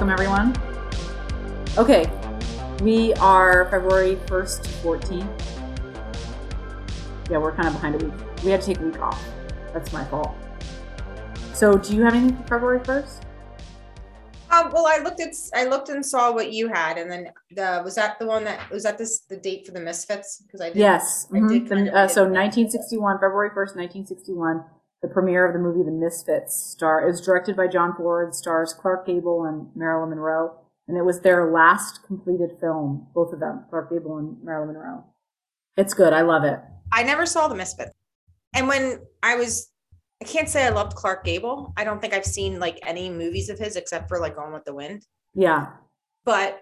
Welcome, everyone. Okay, we are February 1st to 14th. Yeah, we're kind of behind a week. We had to take a week off. That's my fault. So, do you have anything for February 1st? Um, well, I looked at, I looked and saw what you had, and then the was that the one that was that this the date for the Misfits? Because I did. Yes. I did mhm. kind The- uh, so, 1961, February 1st, 1961, the premiere of the movie The Misfits. Star it was directed by John Ford, stars Clark Gable and Marilyn Monroe, and it was their last completed film. Both of them, Clark Gable and Marilyn Monroe. It's good. I love it. I never saw the Misfits, and when I was, I can't say I loved Clark Gable. I don't think I've seen like any movies of his except for like Gone with the Wind. Yeah. But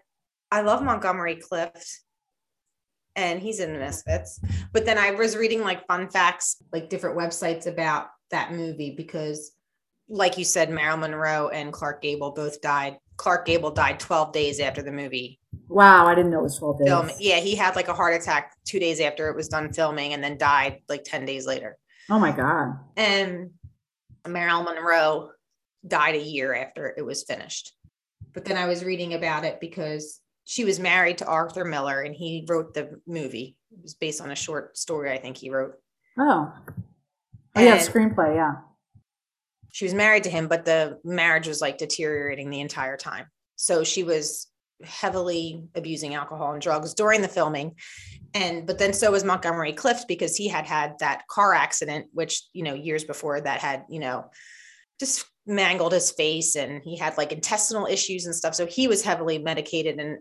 I love Montgomery Clift, and he's in the Misfits. But then I was reading like fun facts, like different websites about that movie because, like you said, Marilyn Monroe and Clark Gable both died. Clark Gable died 12 days after the movie Wow. I didn't know it was 12 days. film. Yeah, he had like a heart attack two days after it was done filming, and then died like 10 days later. Oh my God. And Marilyn Monroe died a year after it was finished. But then I was reading about it because she was married to Arthur Miller and he wrote the movie. It was based on a short story, I think he wrote. Oh. Oh, yeah. Screenplay. Yeah. She was married to him, but the marriage was like deteriorating the entire time. So she was heavily abusing alcohol and drugs during the filming. And but then so was Montgomery Clift because he had had that car accident, which, you know, years before that had, you know, just mangled his face and he had like intestinal issues and stuff. So he was heavily medicated and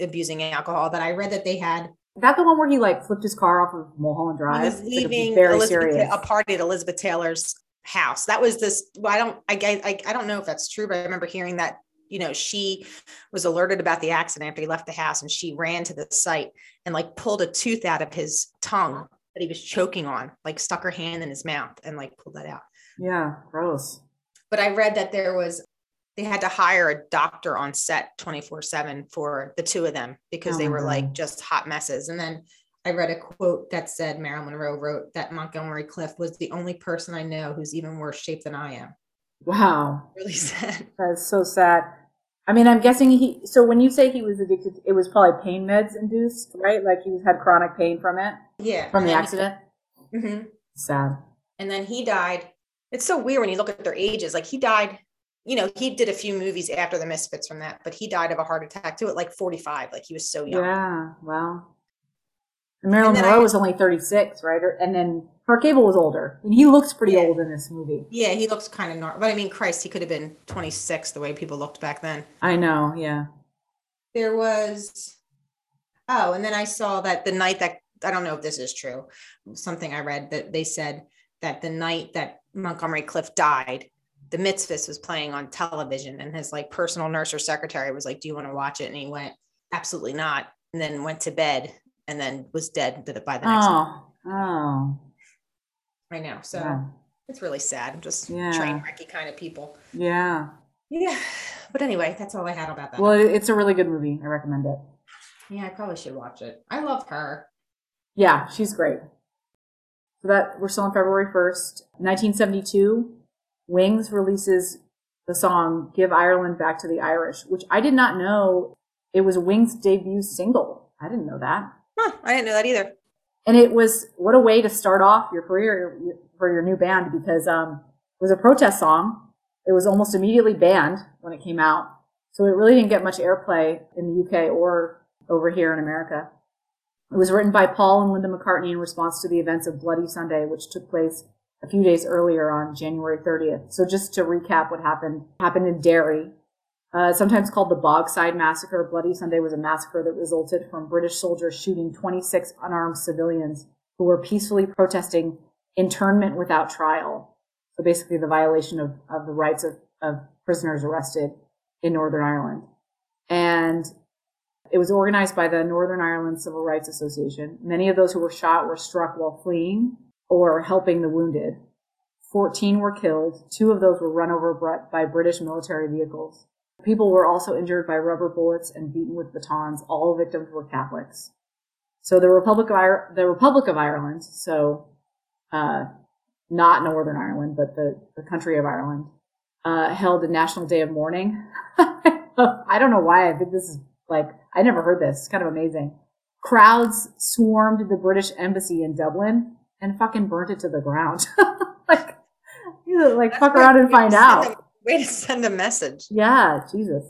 abusing alcohol. But I read that they had that the one where he like flipped his car off of Mulholland Drive? he was It's like a leaving very Elizabeth, serious. a party at Elizabeth Taylor's house. That was this. Well, I don't. I, I I don't know if that's true, but I remember hearing that. You know, she was alerted about the accident after he left the house, and she ran to the site and like pulled a tooth out of his tongue that he was choking on. Like stuck her hand in his mouth and like pulled that out. Yeah. Gross. But I read that there was. They had to hire a doctor on set 24 7 for the two of them because Oh they were like just hot messes. And then I read a quote that said Marilyn Monroe wrote that Montgomery Clift was the only person I know who's even worse shape than I am. Wow. Really sad. That's so sad. I mean, I'm guessing he. So when you say he was addicted, it was probably pain meds induced, right? Like he had chronic pain from it, Yeah. from the accident. Mhm. Sad. And then he died. It's so weird when you look at their ages. Like he died, you know, he did a few movies after the Misfits from that, but he died of a heart attack too at like 45. Like he was so young. Yeah. Well. And Marilyn And Monroe I- was only 36, right? And then Clark Gable was older, and he looks pretty Yeah. old in this movie. Yeah, he looks kind of normal. But I mean, Christ, he could have been 26 the way people looked back then. I know. Yeah. there was oh and then i saw that the night that i don't know if this is true something i read that they said that the night that montgomery Clift died the Misfits was playing on television and his like personal nurse or secretary was like do you want to watch it and he went absolutely not and then went to bed and then was dead by the next Oh. Oh. i know so Yeah. it's really sad i'm just Yeah. train wrecky kind of people Yeah. yeah but anyway that's all i had about that Well, it's a really good movie. I recommend it. yeah i probably should watch it i love her Yeah, she's great. So that we're still on February 1st. 1972, Wings releases the song Give Ireland Back to the Irish, which I did not know it was Wings' debut single. I didn't know that. huh, i didn't know that either And it was what a way to start off your career for your new band because um, it was a protest song. It was almost immediately banned when it came out. So it really didn't get much airplay in the UK or over here in America. It was written by Paul and Linda McCartney in response to the events of Bloody Sunday, which took place a few days earlier on January 30th. So just to recap what happened, happened in Derry. Uh, sometimes called the Bogside Massacre, Bloody Sunday was a massacre that resulted from British soldiers shooting 26 unarmed civilians who were peacefully protesting internment without trial. So basically the violation of, of the rights of, of prisoners arrested in Northern Ireland. And it was organized by the Northern Ireland Civil Rights Association. Many of those who were shot were struck while fleeing or helping the wounded. 14 were killed. Two of those were run over by British military vehicles. People were also injured by rubber bullets and beaten with batons. All victims were Catholics. So the Republic of the Republic of Ireland, so uh, not Northern Ireland, but the, the country of Ireland, uh, held a national day of mourning. I don't know why. I think this is like I never heard this. It's kind of amazing. Crowds swarmed the British embassy in Dublin and fucking burnt it to the ground. like, you like fuck around and find out. Way to send a message. Yeah, Jesus.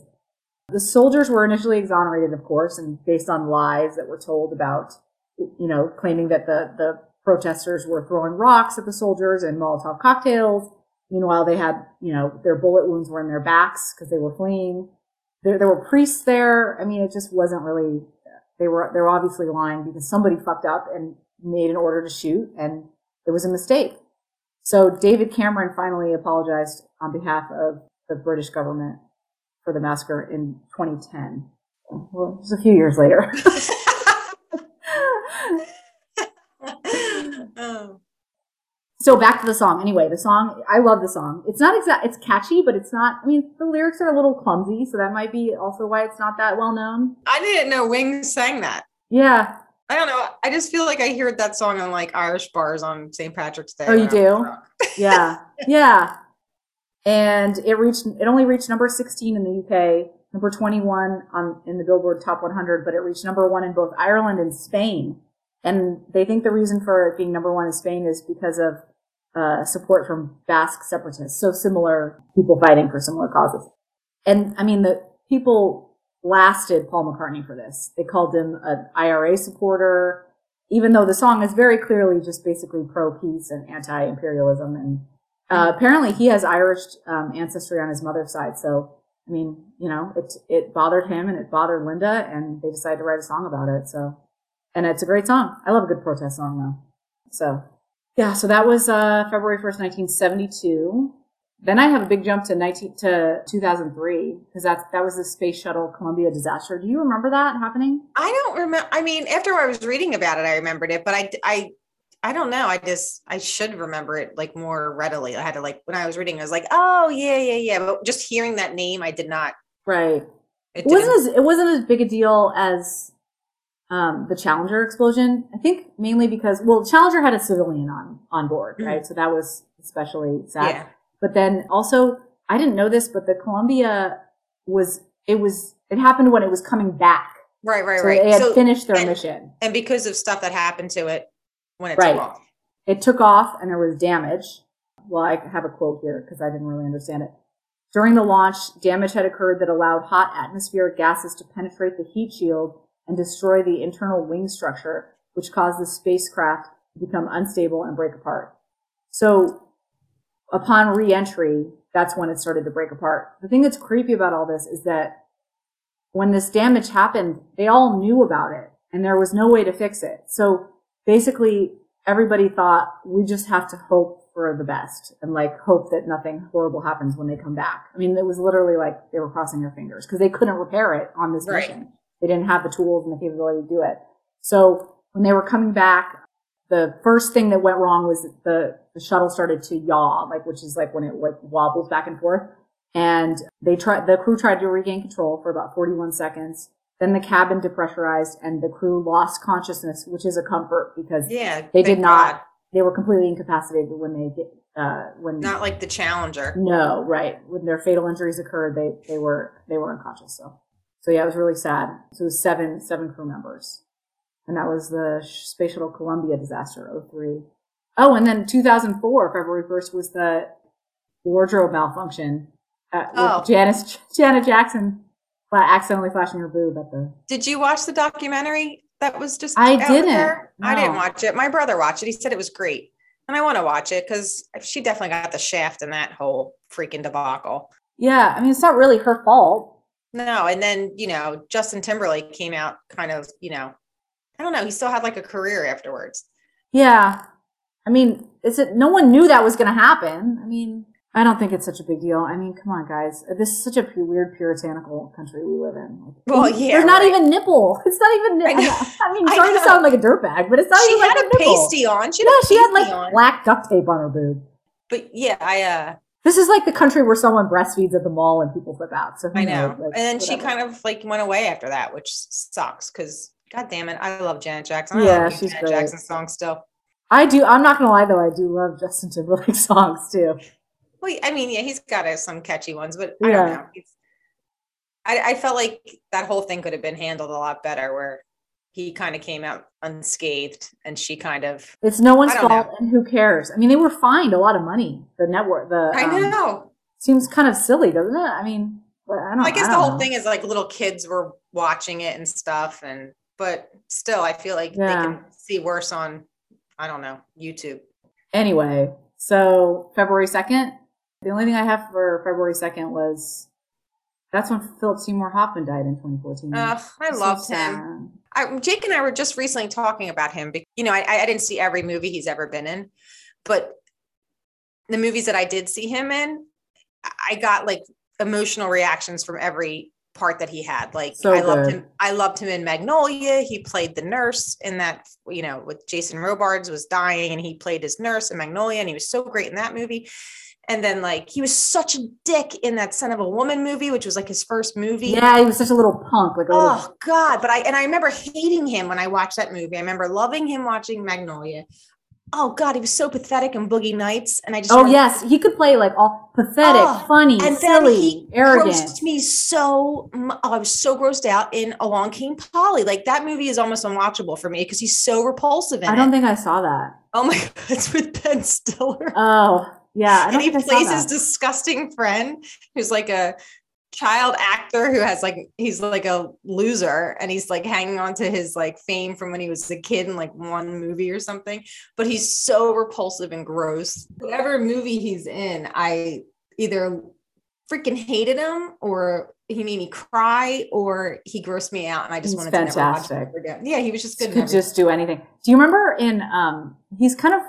The soldiers were initially exonerated, of course, and based on lies that were told about, you know, claiming that the, the protesters were throwing rocks at the soldiers and Molotov cocktails. Meanwhile, they had, you know, their bullet wounds were in their backs because they were fleeing. There, there were priests there. I mean, it just wasn't really, they were, they were obviously lying because somebody fucked up and made an order to shoot and it was a mistake. So David Cameron finally apologized on behalf of the British government for the massacre in 2010. Well, it was a few years later. oh. So back to the song. Anyway, the song, I love the song. It's not exact, it's catchy, but it's not, I mean, the lyrics are a little clumsy, so that might be also why it's not that well known. I didn't know Wings sang that. Yeah. I don't know. I just feel like I heard that song on like Irish bars on St. Patrick's Day. Oh, you when I was do? Yeah. yeah. And it reached, it only reached number 16 in the UK, number 21 on, in the Billboard Top 100, but it reached number one in both Ireland and Spain. And they think the reason for it being number one in Spain is because of uh, support from Basque separatists. So similar people fighting for similar causes. And I mean, the people blasted Paul McCartney for this. They called him an IRA supporter, even though the song is very clearly just basically pro peace and anti imperialism. And uh, apparently he has Irish um, ancestry on his mother's side. So, I mean, you know, it, it bothered him and it bothered Linda, and they decided to write a song about it. So, and it's a great song. I love a good protest song though. So, yeah, so that was uh, February 1st, 1972. Then I have a big jump to 19 to 2003 because that that was the space shuttle Columbia disaster. Do you remember that happening? I don't remember. I mean, after I was reading about it, I remembered it, but I, I, I don't know. I just, I should remember it like more readily. I had to like, when I was reading, I was like, oh, yeah, yeah, yeah. But just hearing that name, I did not, Right. it, It wasn't as it wasn't as big a deal as um, the Challenger explosion. I think mainly because well, Challenger had a civilian on on board, Mhm. right? So that was especially sad. yeah. But then also, I didn't know this, but the Columbia was it was it happened when it was coming back. Right, right, so right. they had So, finished their and- mission. and because of stuff that happened to it when it Right. took off. It took off and there was damage. Well, I have a quote here because I didn't really understand it. During the launch, damage had occurred that allowed hot atmospheric gases to penetrate the heat shield and destroy the internal wing structure, which caused the spacecraft to become unstable and break apart. So, upon re-entry, that's when it started to break apart. The thing that's creepy about all this is that when this damage happened, they all knew about it and there was no way to fix it. So basically everybody thought we just have to hope for the best and like hope that nothing horrible happens when they come back. I mean, it was literally like they were crossing their fingers because they couldn't repair it on this Right. mission. They didn't have the tools and the capability to do it. So when they were coming back, the first thing that went wrong was the, the shuttle started to yaw, like, which is like when it like wobbles back and forth. And they tried, the crew tried to regain control for about 41 seconds. Then the cabin depressurized and the crew lost consciousness, which is a comfort because Yeah. they did not, God. they were completely incapacitated when they get, uh, when, Not like the Challenger. no, right. When their fatal injuries occurred, they, they were, they were unconscious. So, so yeah, it was really sad. So it was seven, seven crew members. And that was the Space Shuttle Columbia disaster, 03. Oh, and then 2004, February 1st was the wardrobe malfunction. Uh, with Oh. Janice, Janet Jackson accidentally flashing her boob at the, Did you watch the documentary that was just I didn't, her? I didn't watch it. My brother watched it. He said it was great. And I want to watch it because she definitely got the shaft in that whole freaking debacle. yeah, I mean, it's not really her fault. No, and then, you know, Justin Timberlake came out kind of, you know, I don't know, he still had like a career afterwards. Yeah. I mean, is it, no one knew that was going to happen. I mean, I don't think it's such a big deal. I mean, come on, guys. This is such a weird puritanical country we live in. Well, yeah, There's not right. even nipple. It's not even, I I, know. I mean, I sorry to sound like a dirtbag, but it's not she even had like a pasty on. She had Yeah, she had like on. black duct tape on her boob. But yeah, I uh This is like the country where someone breastfeeds at the mall and people flip out. So I know. knows? Like, and then she kind of like went away after that, which sucks because God damn it. I love Janet Jackson. I Yeah, love she's Janet great. Jackson songs still. I do. I'm not gonna lie though. I do love Justin Timberlake songs too. Well, I mean, yeah, he's got uh, some catchy ones, but I don't know. I, I felt like that whole thing could have been handled a lot better where he kind of came out unscathed and she kind of, It's no one's fault, and who cares? I mean, they were fined a lot of money. The network. The I um, know. seems kind of silly, doesn't it? I mean, I don't. I guess I the whole know. thing is like little kids were watching it and stuff. And, but still, I feel like Yeah. they can see worse on, I don't know, YouTube. Anyway, so February second. The only thing I have for February second was that's when Philip Seymour Hoffman died in 2014. Ugh, I So loved him. I, Jake and I were just recently talking about him. Because, You know, I, I didn't see every movie he's ever been in, but the movies that I did see him in, I got like emotional reactions from every part that he had. Like So I loved good. him. I loved him in Magnolia. He played the nurse in that. You know, with Jason Robards was dying, and he played his nurse in Magnolia, and he was so great in that movie. And then like he was such a dick in that Scent of a Woman movie, which was like his first movie. Yeah, he was such a little punk. Like a little, Oh God! But I and I remember hating him when I watched that movie. I remember loving him watching Magnolia. Oh God, he was so pathetic in Boogie Nights, and I just oh remember- yes, he could play like all pathetic, Oh, funny, and then silly, he arrogant. grossed me so. Oh, I was so grossed out in Along Came Polly. Like that movie is almost unwatchable for me because he's so repulsive in I don't it. think I saw that. oh my God, it's with Ben Stiller. Oh yeah, I and he think I saw plays his disgusting friend who's like a child actor who has like he's like a loser and he's like hanging on to his like fame from when he was a kid in like one movie or something but he's so repulsive and gross whatever movie he's in i either freaking hated him or he made me cry or he grossed me out and i just He's wanted to never watch fantastic. him again yeah he was just good could just do anything. Do you remember in um he's kind of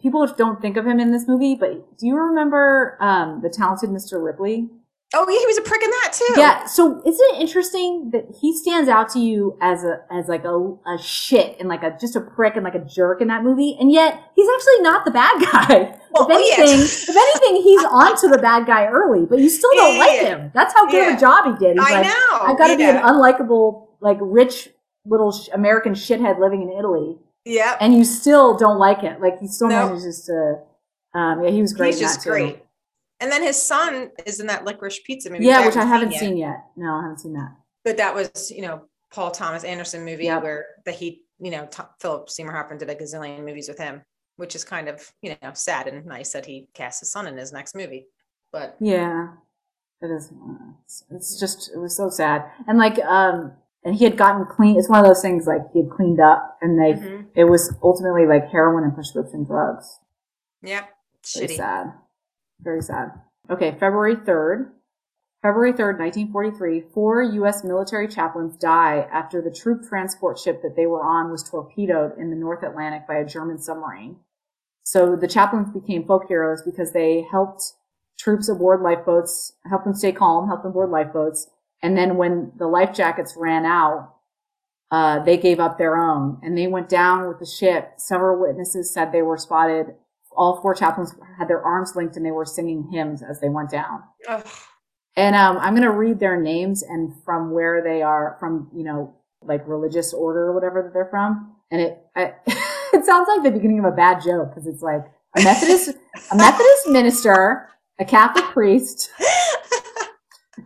people don't think of him in this movie, but do you remember um the talented Mr. Ripley? Oh yeah he was a prick in that too Yeah. So isn't it interesting that he stands out to you as a as like a, a shit and like a just a prick and like a jerk in that movie, and yet he's actually not the bad guy. Well, if oh, yeah. anything, if anything, he's onto the bad guy early, but you still don't Yeah, like yeah. him. That's how good of a job he did. He's i like, know I've got to be an unlikable, like rich little sh- American shithead living in Italy, yeah and you still don't like it. Like he still No. manages to. Um, yeah, he was great. He's in just that too. great. And then his son is in that licorice pizza movie. Yeah, which I haven't yet. seen yet. No, I haven't seen that. But that was, you know, Paul Thomas Anderson movie Yep. where that he, you know, T- Philip Seymour Hoffman did a gazillion movies with him, which is kind of, you know, sad and nice that he cast his son in his next movie. But Yeah, it is. It's, just it was so sad, and like um, and he had gotten clean. It's one of those things like he had cleaned up, and they Mhm. it was ultimately like heroin and prescription drugs. yeah, Very shitty. sad. Very sad. Okay, February 3rd. February 3rd, 1943, four U.S. military chaplains die after the troop transport ship that they were on was torpedoed in the North Atlantic by a German submarine. So the chaplains became folk heroes because they helped troops aboard lifeboats, helped them stay calm, helped them board lifeboats. And then when the life jackets ran out, uh, they gave up their own and they went down with the ship. Several witnesses said they were spotted all four chaplains had their arms linked and they were singing hymns as they went down. Ugh. And um, I'm going to read their names and from where they are from, you know, like religious order or whatever that they're from. And it I, it sounds like the beginning of a bad joke because it's like a Methodist a Methodist minister, a Catholic priest,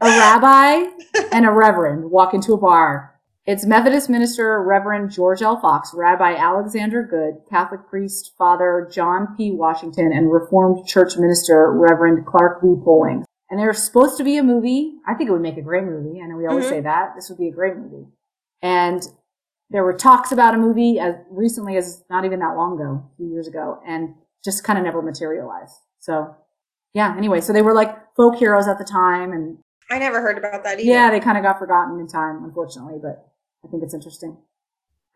a rabbi, and a reverend walk into a bar. It's Methodist minister Reverend George L. Fox, Rabbi Alexander Goode, Catholic priest Father John P. Washington, and Reformed Church minister Reverend Clark V. Poling. And there's supposed to be a movie. I think it would make a great movie. I know we always Mhm. say that. This would be a great movie. And there were talks about a movie as recently as not even that long ago, a few years ago, and just kind of never materialized. So, yeah, anyway, so they were like folk heroes at the time, and I never heard about that either. yeah, they kind of got forgotten in time, unfortunately, but I think it's interesting.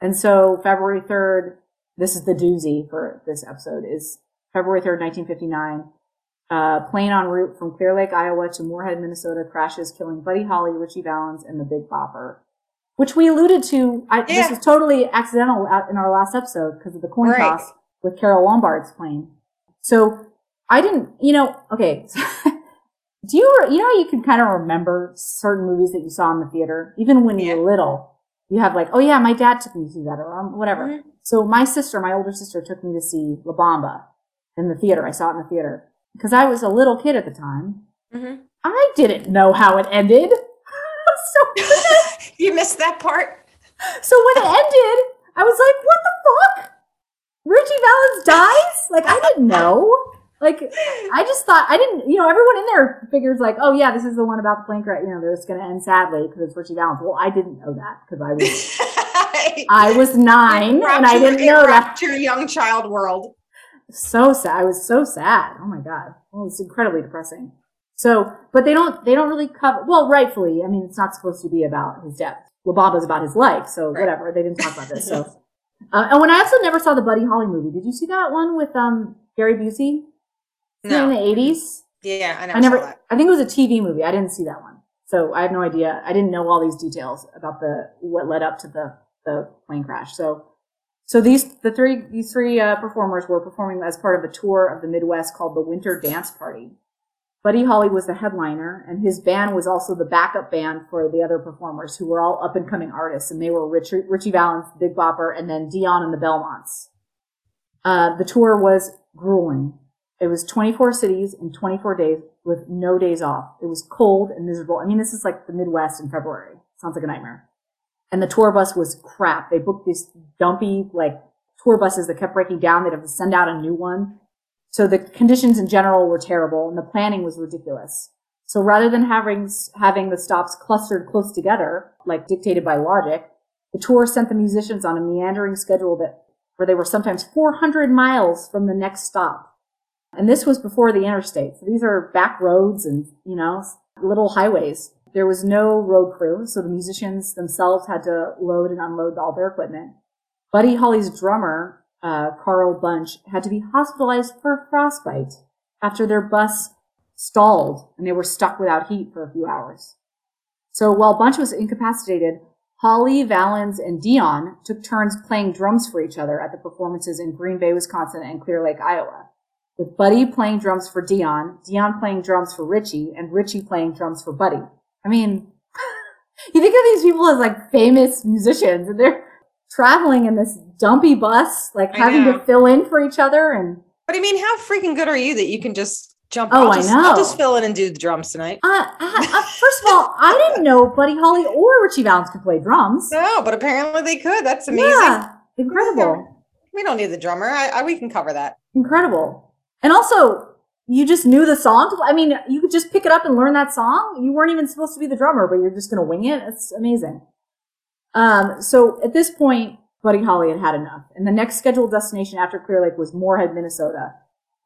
And so February 3rd, this is the doozy for this episode, is February 3rd, 1959. Uh, plane en route from Clear Lake, Iowa to Moorhead, Minnesota crashes, killing Buddy Holly, Ritchie Valens, and the Big Bopper. Which we alluded to. I, Yeah. This was totally accidental in our last episode because of the coin Right. toss with Carole Lombard's plane. So I didn't, you know, okay. Do you, you know, you can kind of remember certain movies that you saw in the theater, even when you Yeah. were little. You have like, oh yeah, my dad took me to see that or um, whatever. Mhm. So my sister, my older sister, took me to see La Bamba in the theater. I saw it in the theater because I was a little kid at the time. Mhm. I didn't know how it ended. so, you missed that part. so when it ended, I was like, what the fuck? Ritchie Valens dies? Like, I didn't know. Like, I just thought, I didn't, you know, everyone in there figures like, oh yeah, this is the one about the plane crash, you know, that's going to end sadly because it's Ritchie Valens. Well, I didn't know that because I was, I was nine and I didn't know that. To young child world. so sad. I was so sad. Oh my god. Well, it's incredibly depressing. So, but they don't they don't really cover. Well, rightfully. I mean, it's not supposed to be about his death. La Bamba's about his life. So Right. whatever. They didn't talk about this. So, uh, and when I also never saw the Buddy Holly movie. Did you see that one with um Gary Busey? Isn't it in the eighties? Yeah, I never, I never. I think it was a TV movie. I didn't see that one. So I have no idea. I didn't know all these details about the what led up to the the plane crash. So so these the three these three uh, performers were performing as part of a tour of the Midwest called the Winter Dance Party. Buddy Holly was the headliner, and his band was also the backup band for the other performers, who were all up and coming artists, and they were Ritchie, Ritchie Valens, Big Bopper, and then Dion and the Belmonts. Uh, the tour was grueling. It was 24 cities in 24 days with no days off. It was cold and miserable. I mean, this is like the Midwest in February. Sounds like a nightmare. And the tour bus was crap. They booked these dumpy, like, tour buses that kept breaking down. They'd have to send out a new one. So the conditions in general were terrible and the planning was ridiculous. So rather than having, having the stops clustered close together, like dictated by logic, the tour sent the musicians on a meandering schedule that, where they were sometimes 400 miles from the next stop. And this was before the interstate. So these are back roads and, you know, little highways. There was no road crew, so the musicians themselves had to load and unload all their equipment. Buddy Holly's drummer, uh, Carl Bunch, had to be hospitalized for frostbite after their bus stalled and they were stuck without heat for a few hours. So while Bunch was incapacitated, Holly, Valens, and Dion took turns playing drums for each other at the performances in Green Bay, Wisconsin and Clear Lake, Iowa. With Buddy playing drums for Dion, Dion playing drums for Ritchie, and Ritchie playing drums for Buddy. I mean, you think of these people as like famous musicians and they're traveling in this dumpy bus, like I having know. to fill in for each other and But I mean, how freaking good are you that you can just jump? Oh, I'll I know. I'll just fill in and do the drums tonight. Uh, uh, uh, first of all, I didn't know Buddy Holly or Ritchie Valens could play drums. No, but apparently they could. That's amazing. Yeah, incredible, We don't need the drummer. I, I, we can cover that. incredible. And also, you just knew the song. I mean, you could just pick it up and learn that song. You weren't even supposed to be the drummer, but you're just going to wing it. It's amazing. Um, so at this point, Buddy Holly had had enough, and the next scheduled destination after Clear Lake was Moorhead, Minnesota,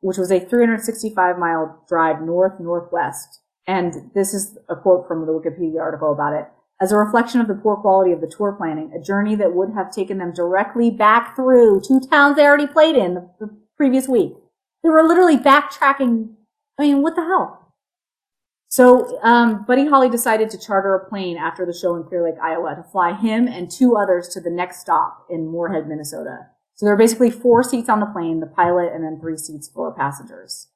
which was a 365 mile drive north northwest. And this is a quote from the Wikipedia article about it. As a reflection of the poor quality of the tour planning, a journey that would have taken them directly back through two towns they already played in the, the previous week. They were literally backtracking. I mean, what the hell? So, um, Buddy Holly decided to charter a plane after the show in Clear Lake, Iowa to fly him and two others to the next stop in Moorhead, Minnesota. So there are basically four seats on the plane, the pilot, and then three seats for passengers.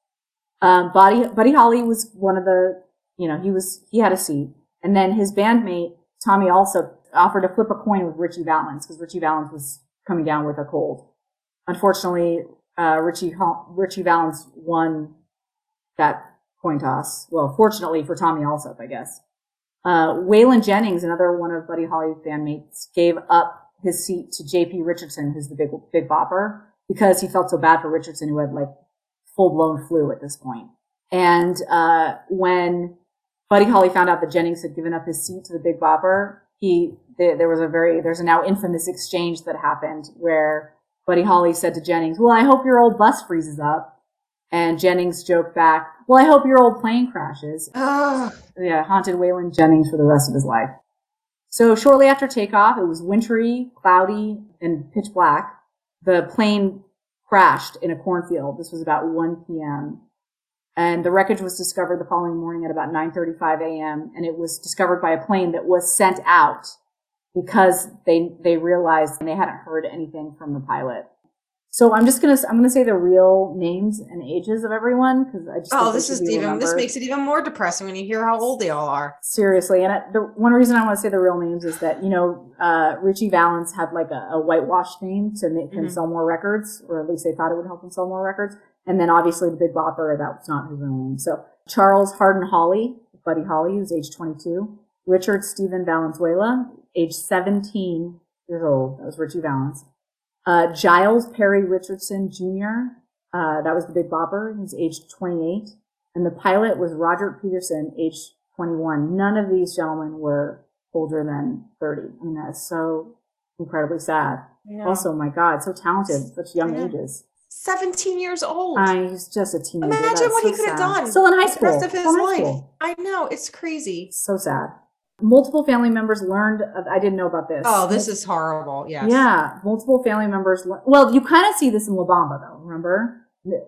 Um, Buddy, Buddy Holly was one of the, you know, he was, he had a seat. And then his bandmate, Tommy also offered to flip a coin with Ritchie Valens because Ritchie Valens was coming down with a cold. Unfortunately, uh, Ritchie, Ritchie Valens won that coin toss. Well, fortunately for Tommy Allsup, I guess. Uh, Waylon Jennings, another one of Buddy Holly's bandmates, gave up his seat to J.P. Richardson, who's the big, big bopper, because he felt so bad for Richardson, who had like full blown flu at this point. And, uh, when Buddy Holly found out that Jennings had given up his seat to the big bopper, he, there was a very, there's a now infamous exchange that happened where Buddy Holly said to Jennings, well, I hope your old bus freezes up. And Jennings joked back, well, I hope your old plane crashes. Oh, Yeah, haunted Waylon Jennings for the rest of his life. So shortly after takeoff, it was wintry, cloudy, and pitch black. The plane crashed in a cornfield. This was about 1 p.m. And the wreckage was discovered the following morning at about 9.35 a.m. And it was discovered by a plane that was sent out because they, they realized they hadn't heard anything from the pilot. So I'm just gonna I'm gonna say the real names and ages of everyone because I just Oh, this is even this makes it even more depressing when you hear how old they all are. seriously. And I, the one reason I want to say the real names is that you know uh, Ritchie Valens had like a, a whitewashed name to make him Mhm. sell more records, or at least they thought it would help him sell more records. And then obviously the Big Bopper that was not his real name. So Charles Hardin Holley, Buddy Holly, who's age 22. Richard Stephen Valenzuela, age 17 years old. That was Ritchie Valens. Uh, Jiles Perry Richardson Jr. Uh, that was the Big Bopper. He's age 28. And the pilot was Roger Peterson, age 21. None of these gentlemen were older than 30. I mean, that's so incredibly sad. Also, my God, so talented, such young know. ages. 17 years old. I, he's just a teenager. Imagine That's what he so could have done Still in high the school. rest of his Still in high life. school. I know, it's crazy. So sad. Multiple family members learned. Of, I didn't know about this. Oh, this is horrible. Yes. Yeah, multiple family members. le- Well, you kind of see this in La Bamba, though. Remember,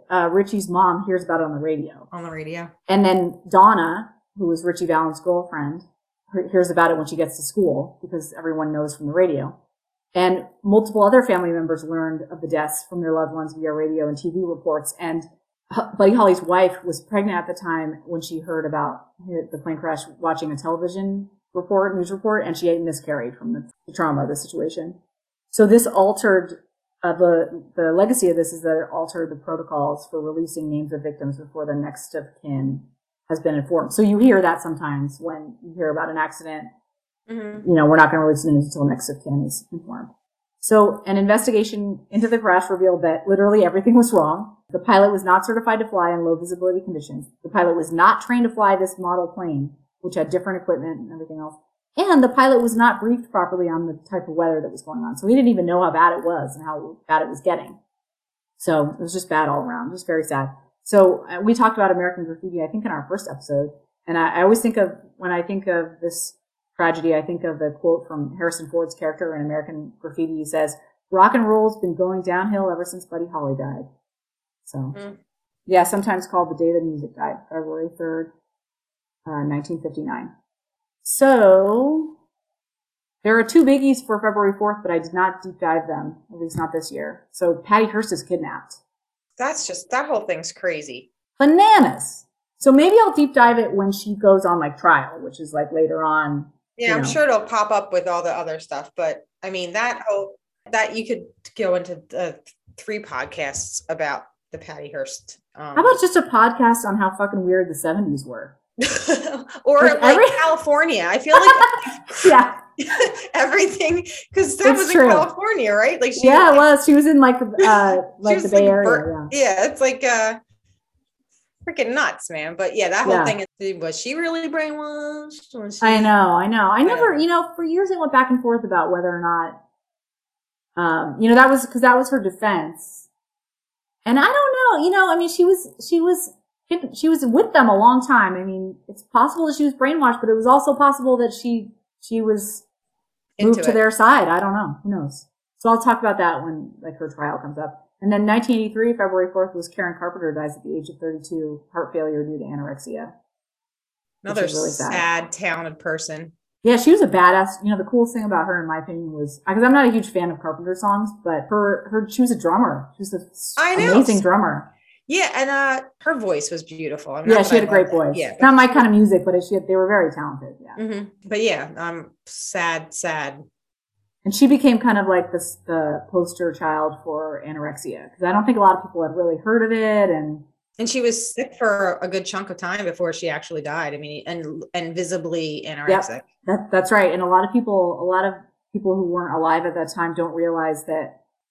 uh, Ritchie's mom hears about it on the radio, On the radio. and then Donna, who was Ritchie Valens' girlfriend, hears about it when she gets to school because everyone knows from the radio. And multiple other family members learned of the deaths from their loved ones via radio and TV reports. And Buddy Holly's wife was pregnant at the time when she heard about the plane crash, watching a television report, news report, and she miscarried from the, the trauma of the situation. So this altered uh, the the legacy of this is that it altered the protocols for releasing names of victims before the next of kin has been informed. So you hear that sometimes when you hear about an accident Mhm. you know, we're not going to release the news until next of kin is informed. So an investigation into the crash revealed that literally everything was wrong. The pilot was not certified to fly in low visibility conditions. The pilot was not trained to fly this model plane, which had different equipment and everything else. And the pilot was not briefed properly on the type of weather that was going on. So he didn't even know how bad it was and how bad it was getting. So it was just bad all around. Just very sad. So uh, we talked about American Graffiti, I think, in our first episode. And I, I always think of, when I think of this tragedy, I think of the quote from Harrison Ford's character in American Graffiti. He says, rock and roll's been going downhill ever since Buddy Holly died. So, Mm. yeah, sometimes called the day the music died, February 3rd, uh, 1959. So, there are two biggies for February 4th, but I did not deep dive them, at least not this year. So, Patty Hearst is kidnapped. That's just, that whole thing's crazy. Bananas! So maybe I'll deep dive it when she goes on like trial, which is like later on. Yeah, I'm know. sure it'll pop up with all the other stuff. But I mean, that whole, that you could go into uh, three podcasts about the Patty Hearst. Um, How about just a podcast on how fucking weird the 70s were? or Like like every- California. I feel like yeah. everything because that It's was true. in California, right? Like she, Yeah, it was. She was in like uh like the Bay like Area. bur- yeah. yeah, it's like uh freaking nuts, man. But yeah, that whole Yeah. thing is was she really brainwashed? Was she, I know, I know. I never, you know, for years it went back and forth about whether or not, um, you know, that was because that was her defense. And I don't know, you know, I mean, she was, she was, she was with them a long time. I mean, it's possible that she was brainwashed, but it was also possible that she, she was moved into to it. their side. I don't know. Who knows? So I'll talk about that when like her trial comes up. And then 1983, February 4th, was Karen Carpenter dies at the age of 32, heart failure due to anorexia. Another really sad. sad, talented person. Yeah, she was a badass. You know, the coolest thing about her, in my opinion, was because I'm not a huge fan of Carpenter songs, but her, her, she was a drummer. She was an amazing drummer. Yeah, and uh her voice was beautiful. I'm Yeah, she had a great voice. Yeah, not my kind of music, but she had, they were very talented. Yeah, hmm But yeah, um, sad, sad. and she became kind of like this the poster child for anorexia because I don't think a lot of people had really heard of it, and And she was sick for a good chunk of time before she actually died. I mean, and and visibly anorexic. That, that's right. And a lot of people, a lot of people who weren't alive at that time don't realize that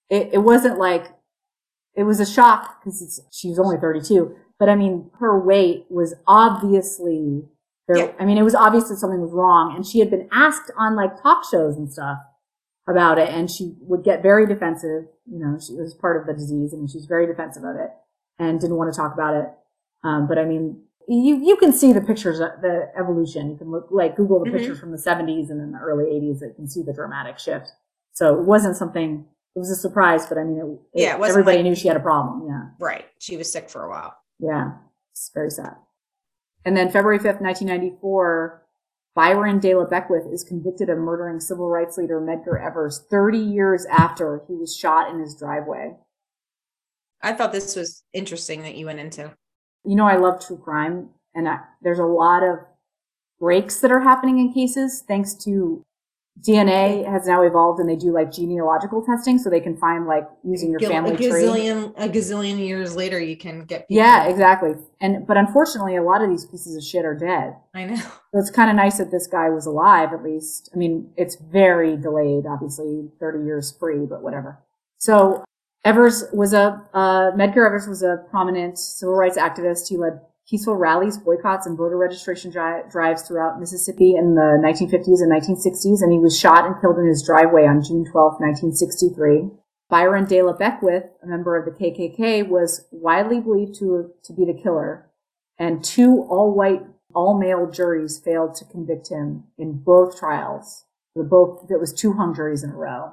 it, it wasn't like, it was a shock because she was only 32. But I mean, her weight was obviously, there, Yeah. I mean, it was obvious that something was wrong. And she had been asked on like talk shows and stuff about it. And she would get very defensive. You know, she was part of the disease. I mean, she was very defensive of it and didn't want to talk about it. Um, but I mean, you you can see the pictures, uh, the evolution. You can look like Google the Mhm. pictures from the 70s and then the early 80s. That you can see the dramatic shift. So it wasn't something. It was a surprise, but I mean, it, Yeah, it everybody like- knew she had a problem. Yeah, Right. She was sick for a while. yeah, it's very sad. And then February 5th, 1994, Byron De La Beckwith is convicted of murdering civil rights leader Medgar Evers 30 years after he was shot in his driveway. I thought this was interesting that you went into. You know, I love true crime, and I, there's a lot of breaks that are happening in cases thanks to DNA has now evolved and they do like genealogical testing so they can find like using your family a tree. gazillion, A gazillion years later, you can get. people- Yeah, exactly. And but unfortunately, a lot of these pieces of shit are dead. I know. So it's kind of nice that this guy was alive, at least. I mean, it's very delayed, obviously, 30 years free, but whatever. So Evers was a, uh, Medgar Evers was a prominent civil rights activist. He led peaceful rallies, boycotts, and voter registration dri- drives throughout Mississippi in the 1950s and 1960s, and he was shot and killed in his driveway on June 12, 1963. Byron De La Beckwith, a member of the KKK, was widely believed to, to be the killer, and two all-white all male juries failed to convict him in both trials. The both, it was two hung juries in a row.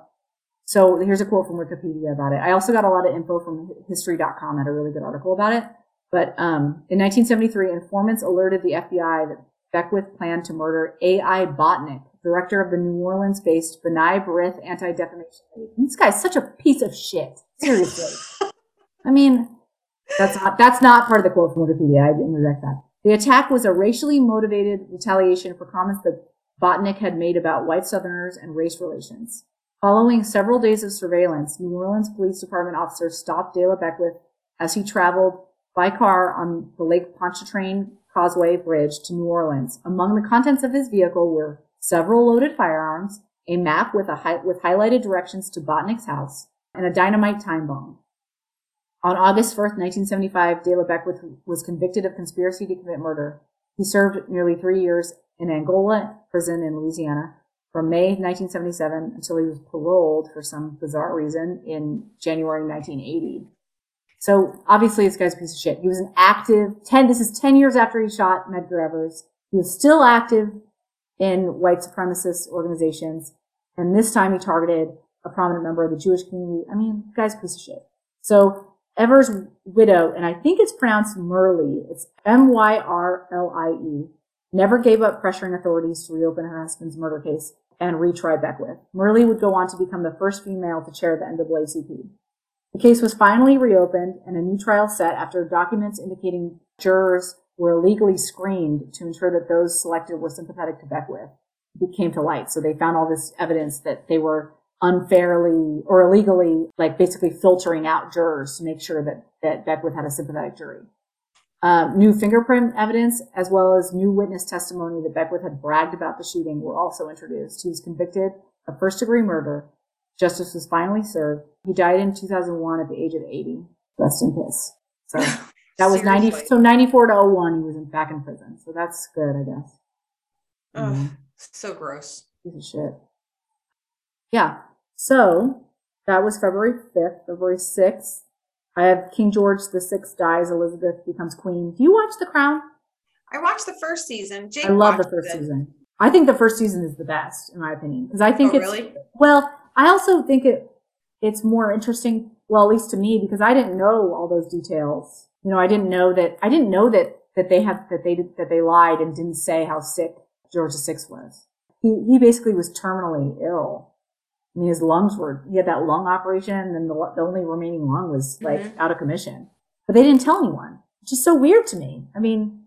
So here's a quote from Wikipedia about it. I also got a lot of info from history.com, had a really good article about it. But um, in 1973, informants alerted the FBI that Beckwith planned to murder A.I. Botnick, director of the New Orleans based B'nai B'rith Anti Defamation League. This guy's such a piece of shit. Seriously. I mean, that's not, that's not part of the quote from Wikipedia. I didn't reject that. The attack was a racially motivated retaliation for comments that Botnick had made about white Southerners and race relations. Following several days of surveillance, New Orleans Police Department officers stopped De La Beckwith as he traveled by car on the Lake Pontchartrain Causeway Bridge to New Orleans. Among the contents of his vehicle were several loaded firearms, a map with, a hi- with highlighted directions to Botnick's house, and a dynamite time bomb. On August 1st, 1975, De La Beckwith was convicted of conspiracy to commit murder. He served nearly three years in Angola prison in Louisiana from May 1977 until he was paroled for some bizarre reason in January 1980. So obviously this guy's a piece of shit. He was an active 10, this is 10 years after he shot Medgar Evers. He was still active in white supremacist organizations. And this time he targeted a prominent member of the Jewish community. I mean, guy's a piece of shit. So Evers' widow, and I think it's pronounced Myrlie, it's M-Y-R-L-I-E, never gave up pressuring authorities to reopen her husband's murder case and retry Beckwith. Myrlie would go on to become the first female to chair the NAACP. The case was finally reopened and a new trial set after documents indicating jurors were illegally screened to ensure that those selected were sympathetic to Beckwith came to light. So they found all this evidence that they were unfairly or illegally, like basically filtering out jurors to make sure that, that Beckwith had a sympathetic jury. Um, new fingerprint evidence, as well as new witness testimony that Beckwith had bragged about the shooting, were also introduced. He was convicted of first degree murder. Justice was finally served. He died in 2001 at the age of 80. Rest in peace. So that was 90. So 94 to 01, he was in, back in prison. So that's good, I guess. Ugh, Mhm. so gross. Piece of shit. Yeah. So that was February 5th, February 6th. I have King George the Sixth dies, Elizabeth becomes queen. Do you watch The Crown? I watched the first season. Jake I love the first it. season. I think the first season is the best, in my opinion, because I think Oh, it's really? well. I also think it it's more interesting. Well, at least to me, because I didn't know all those details. You know, I didn't know that I didn't know that that they had that they did, that they lied and didn't say how sick George VI was. He he basically was terminally ill. I mean, his lungs were he had that lung operation, and the, the only remaining lung was like Mhm. out of commission. But they didn't tell anyone, which is so weird to me. I mean,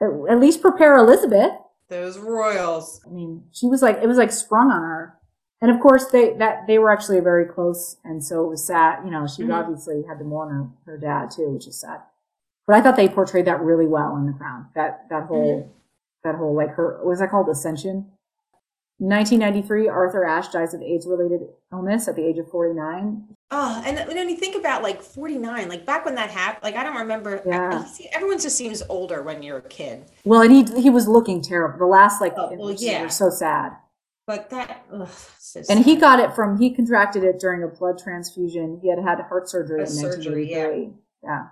at, at least prepare Elizabeth. Those royals. I mean, she was like, it was like sprung on her. And of course, they, that, they were actually very close. And so it was sad. You know, she Mhm. obviously had to mourn her, her dad too, which is sad. But I thought they portrayed that really well in The Crown. That, that whole, that whole, like her, was that called? Ascension. 1993, Arthur Ashe dies of AIDS related illness at the age of 49. Oh, and when you think about like 49, like back when that happened, like I don't remember. Yeah. everyone just seems older when you're a kid. Well, and he, he was looking terrible. The last, like, Oh, well, yeah. so sad. But that, ugh, so And he got it from, he contracted it during a blood transfusion. He had had heart surgery A in surgery, 1983. Yeah.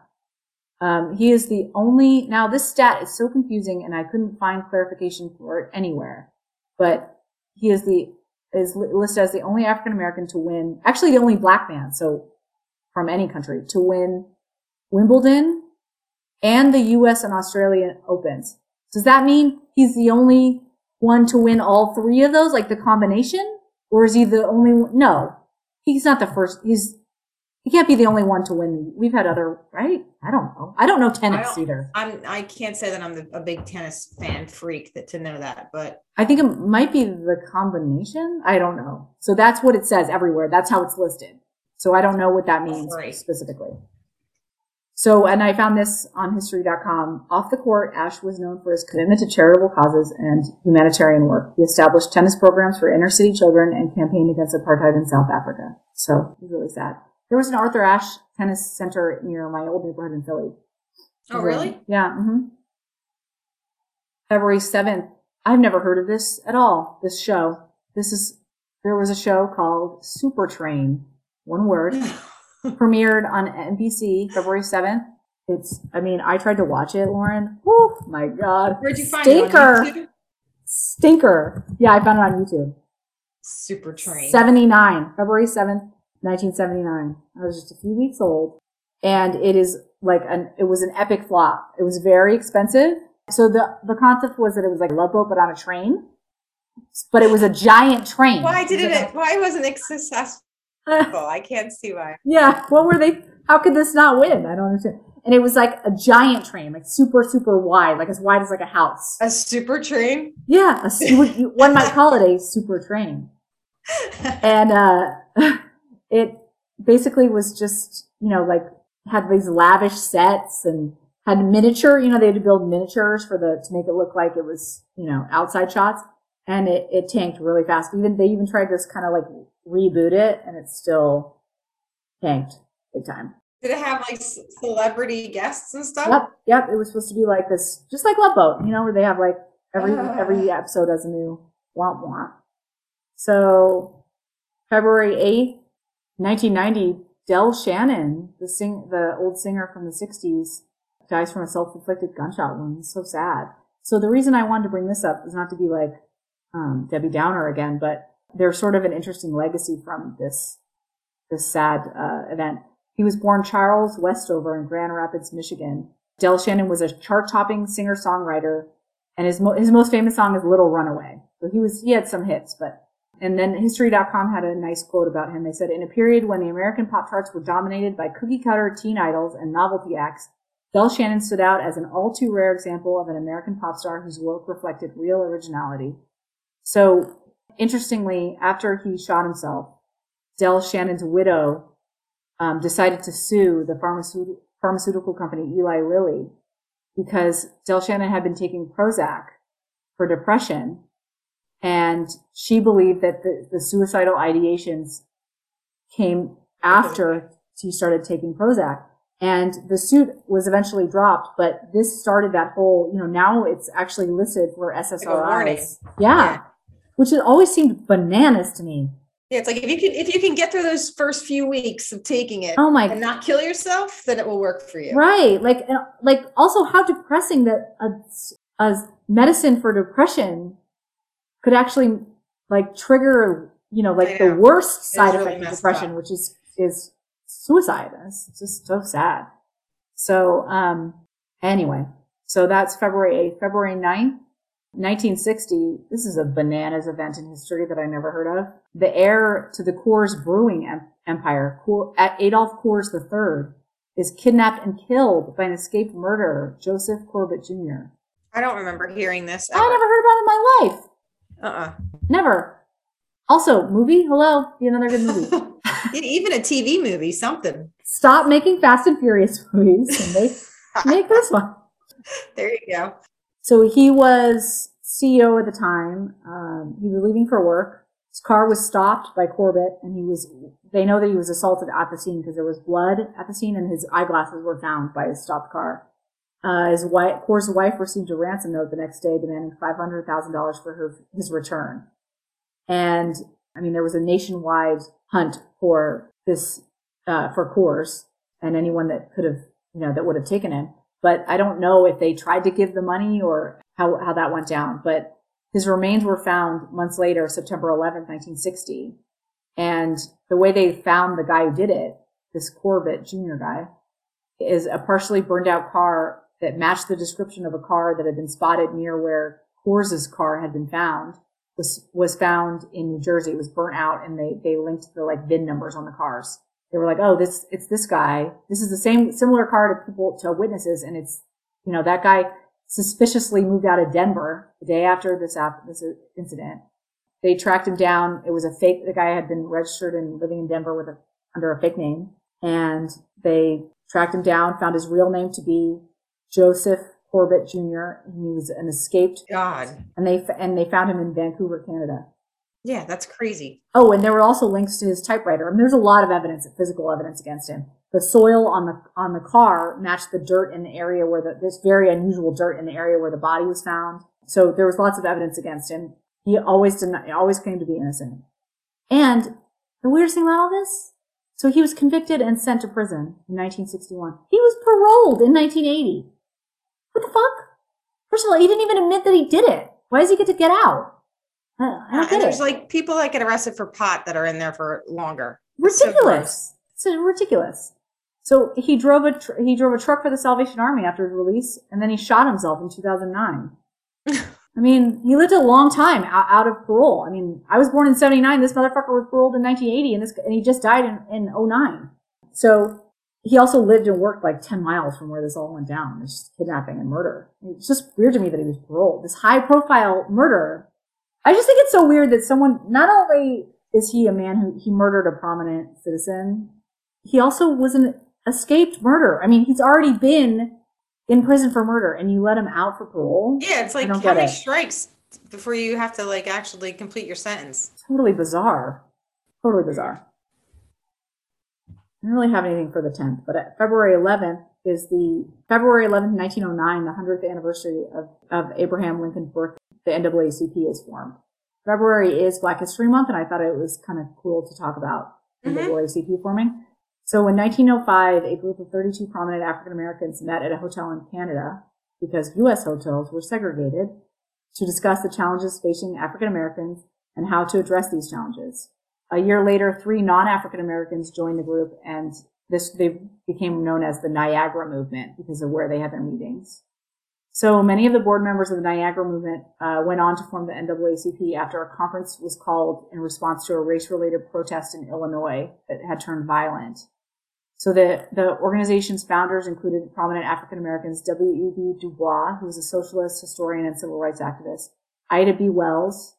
Um, he is the only, now this stat is so confusing and I couldn't find clarification for it anywhere, but he is the, is listed as the only African American to win, actually the only black man, so from any country, to win Wimbledon and the US and Australian Opens. Does that mean he's the only one to win all three of those, like the combination? Or is he the only one? No, he's not the first. He's, he can't be the only one to win. We've had other, right? I don't know. I don't know tennis don't- either. I'm I can't say that I'm the, a big tennis fan freak that to know that, but I think it might be the combination. I don't know. So that's what it says everywhere. That's how it's listed. So I don't know what that means Right. specifically. So, and I found this on history.com. Off the court, Ashe was known for his commitment to charitable causes and humanitarian work. He established tennis programs for inner city children and campaigned against apartheid in South Africa. So it was really sad. There was an Arthur Ashe tennis center near my old neighborhood in Philly. oh really? Yeah. hmm February 7th. I've never heard of this at all. This show. This is, there was a show called Supertrain. One word. Premiered on NBC February 7th. It's, I mean, I tried to watch it, Lauren. Oh my God. Where'd you find Stinker. it? Stinker. Yeah, I found it on YouTube. Supertrain. 79, February 7th, 1979. I was just a few weeks old. And it is like an, it was an epic flop. It was very expensive. So the, the concept was that it was like a love boat, but on a train. But it was a giant train. Why didn't it? Why wasn't it successful? Like- I can't see why. yeah. What were they? How could this not win? I don't understand. And it was like a giant train, like super, super wide, like as wide as like a house. A super train. Yeah. A, one might call it a super train. and uh it basically was just you know like had these lavish sets and had miniature you know they had to build miniatures for the to make it look like it was you know outside shots and it, it tanked really fast. Even they even tried to just kind of like reboot it and it still tanked big time. Did it have like celebrity guests and stuff? yep yep. It was supposed to be like this just like love boat you know where they have like every Ah. every episode has a new womp womp. So february 8th 1990 del shannon the sing the old singer from the 60s dies from a self-inflicted gunshot wound. So sad. So the reason i wanted to bring this up is not to be like um, debbie downer again but there's sort of an interesting legacy from this this sad uh, event he was born Charles Westover in Grand Rapids, Michigan. Del Shannon was a chart-topping singer-songwriter, and his mo- his most famous song is "Little Runaway." So he was he had some hits, but and then History.com had a nice quote about him. They said, "In a period when the American pop charts were dominated by cookie-cutter teen idols and novelty acts, Del Shannon stood out as an all too rare example of an American pop star whose work reflected real originality." So interestingly, after he shot himself, Del Shannon's widow um, decided to sue the pharmaceutical, pharmaceutical company Eli Lilly because Del Shannon had been taking Prozac for depression. And she believed that the, the suicidal ideations came after he started taking Prozac. And the suit was eventually dropped, but this started that whole, you know, now it's actually listed for. SSRIs. yeah. Which it always seemed bananas to me. Yeah, it's like if you can if you can get through those first few weeks of taking it Oh my and not kill yourself, then it will work for you. Right. Like, like also how depressing that a, a medicine for depression could actually like trigger, you know, like the worst side really effect of depression, up. which is, is suicide. It's just so sad. So, um, anyway, so that's February 8th, February 9th. 1960, this is a bananas event in history that I never heard of. The heir to the Coors Brewing Empire, Adolph Coors III, is kidnapped and killed by an escaped murderer, Joseph Corbett Jr. I don't remember hearing this. I never heard about it in my life. Uh uh. Never. Also, movie? Hello, be another good movie. Even a TV movie, something. Stop making Fast and Furious movies and make, make this one. There you go. So he was CEO at the time. Um, he was leaving for work. His car was stopped by Corbett, and he was. They know that he was assaulted at the scene because there was blood at the scene, and his eyeglasses were found by his stopped car. Uh, his wife, Coors' wife, received a ransom note the next day demanding five hundred thousand dollars for her his return. And I mean, there was a nationwide hunt for this uh, for Coors and anyone that could have, you know, that would have taken him. But I don't know if they tried to give the money or how, how that went down. But his remains were found months later, September 11th, 1960. And the way they found the guy who did it, this Corbett Jr. guy, is a partially burned out car that matched the description of a car that had been spotted near where Coors' car had been found. Was was found in New Jersey. It was burnt out, and they they linked the like VIN numbers on the cars. They were like, oh, this it's this guy. This is the same similar car to people to witnesses, and it's you know that guy suspiciously moved out of Denver the day after this this incident. They tracked him down. It was a fake. The guy had been registered and living in Denver with a under a fake name, and they tracked him down. Found his real name to be Joseph Corbett Jr. He was an escaped God, and they and they found him in Vancouver, Canada. Yeah, that's crazy. Oh, and there were also links to his typewriter. I mean, there's a lot of evidence, physical evidence against him. The soil on the on the car matched the dirt in the area where the this very unusual dirt in the area where the body was found. So there was lots of evidence against him. He always denied, always claimed to be innocent. And the weirdest thing about all this, so he was convicted and sent to prison in 1961. He was paroled in 1980. What the fuck? First of all, he didn't even admit that he did it. Why does he get to get out? And there's it. like people that get arrested for pot that are in there for longer. Ridiculous. So it's ridiculous. So he drove a tr- he drove a truck for the Salvation Army after his release, and then he shot himself in 2009. I mean, he lived a long time out, out, of parole. I mean, I was born in 79. This motherfucker was paroled in 1980 and this, and he just died in, in 09. So he also lived and worked like 10 miles from where this all went down. It's just kidnapping and murder. It's just weird to me that he was paroled. This high profile murder I just think it's so weird that someone, not only is he a man who he murdered a prominent citizen, he also was an escaped murderer. I mean, he's already been in prison for murder and you let him out for parole. Yeah, it's like how many strikes before you have to like actually complete your sentence? Totally bizarre. Totally bizarre. I don't really have anything for the 10th, but uh, February 11th is the February 11th, 1909, the 100th anniversary of, of Abraham Lincoln's birth the NAACP is formed. February is Black History Month, and I thought it was kind of cool to talk about mm-hmm. NAACP forming. So in 1905, a group of 32 prominent African Americans met at a hotel in Canada because U.S. hotels were segregated to discuss the challenges facing African Americans and how to address these challenges. A year later, three non-African Americans joined the group and this, they became known as the Niagara movement because of where they had their meetings. So many of the board members of the Niagara movement uh, went on to form the NAACP after a conference was called in response to a race-related protest in Illinois that had turned violent. So the, the organization's founders included prominent African Americans W.E.B. Du Bois, who was a socialist, historian, and civil rights activist, Ida B. Wells,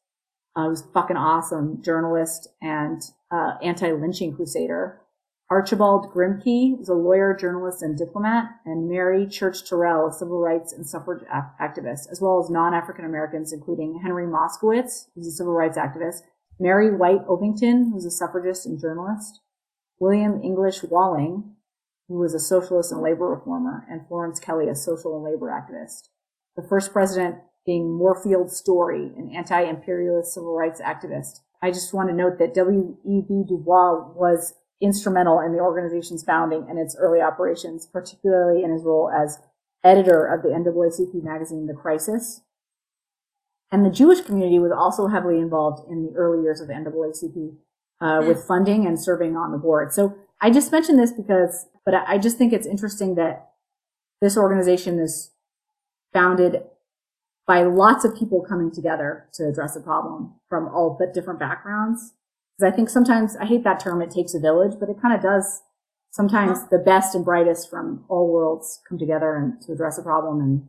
uh, who's fucking awesome journalist and uh, anti-lynching crusader, Archibald Grimke was a lawyer, journalist, and diplomat, and Mary Church Terrell, a civil rights and suffrage activist, as well as non-African Americans, including Henry Moskowitz, who's a civil rights activist, Mary White Ovington, who's a suffragist and journalist, William English Walling, who was a socialist and labor reformer, and Florence Kelley, a social and labor activist. The first president being Moorfield Storey, an anti-imperialist civil rights activist. I just want to note that W.E.B. Du Bois was instrumental in the organization's founding and its early operations, particularly in his role as editor of the NAACP magazine, The Crisis. And the Jewish community was also heavily involved in the early years of the NAACP uh, with funding and serving on the board. So I just mentioned this because, but I just think it's interesting that this organization is founded by lots of people coming together to address a problem from all but different backgrounds. Because I think sometimes, I hate that term, it takes a village, but it kind of does. Sometimes the best and brightest from all worlds come together and to address a problem and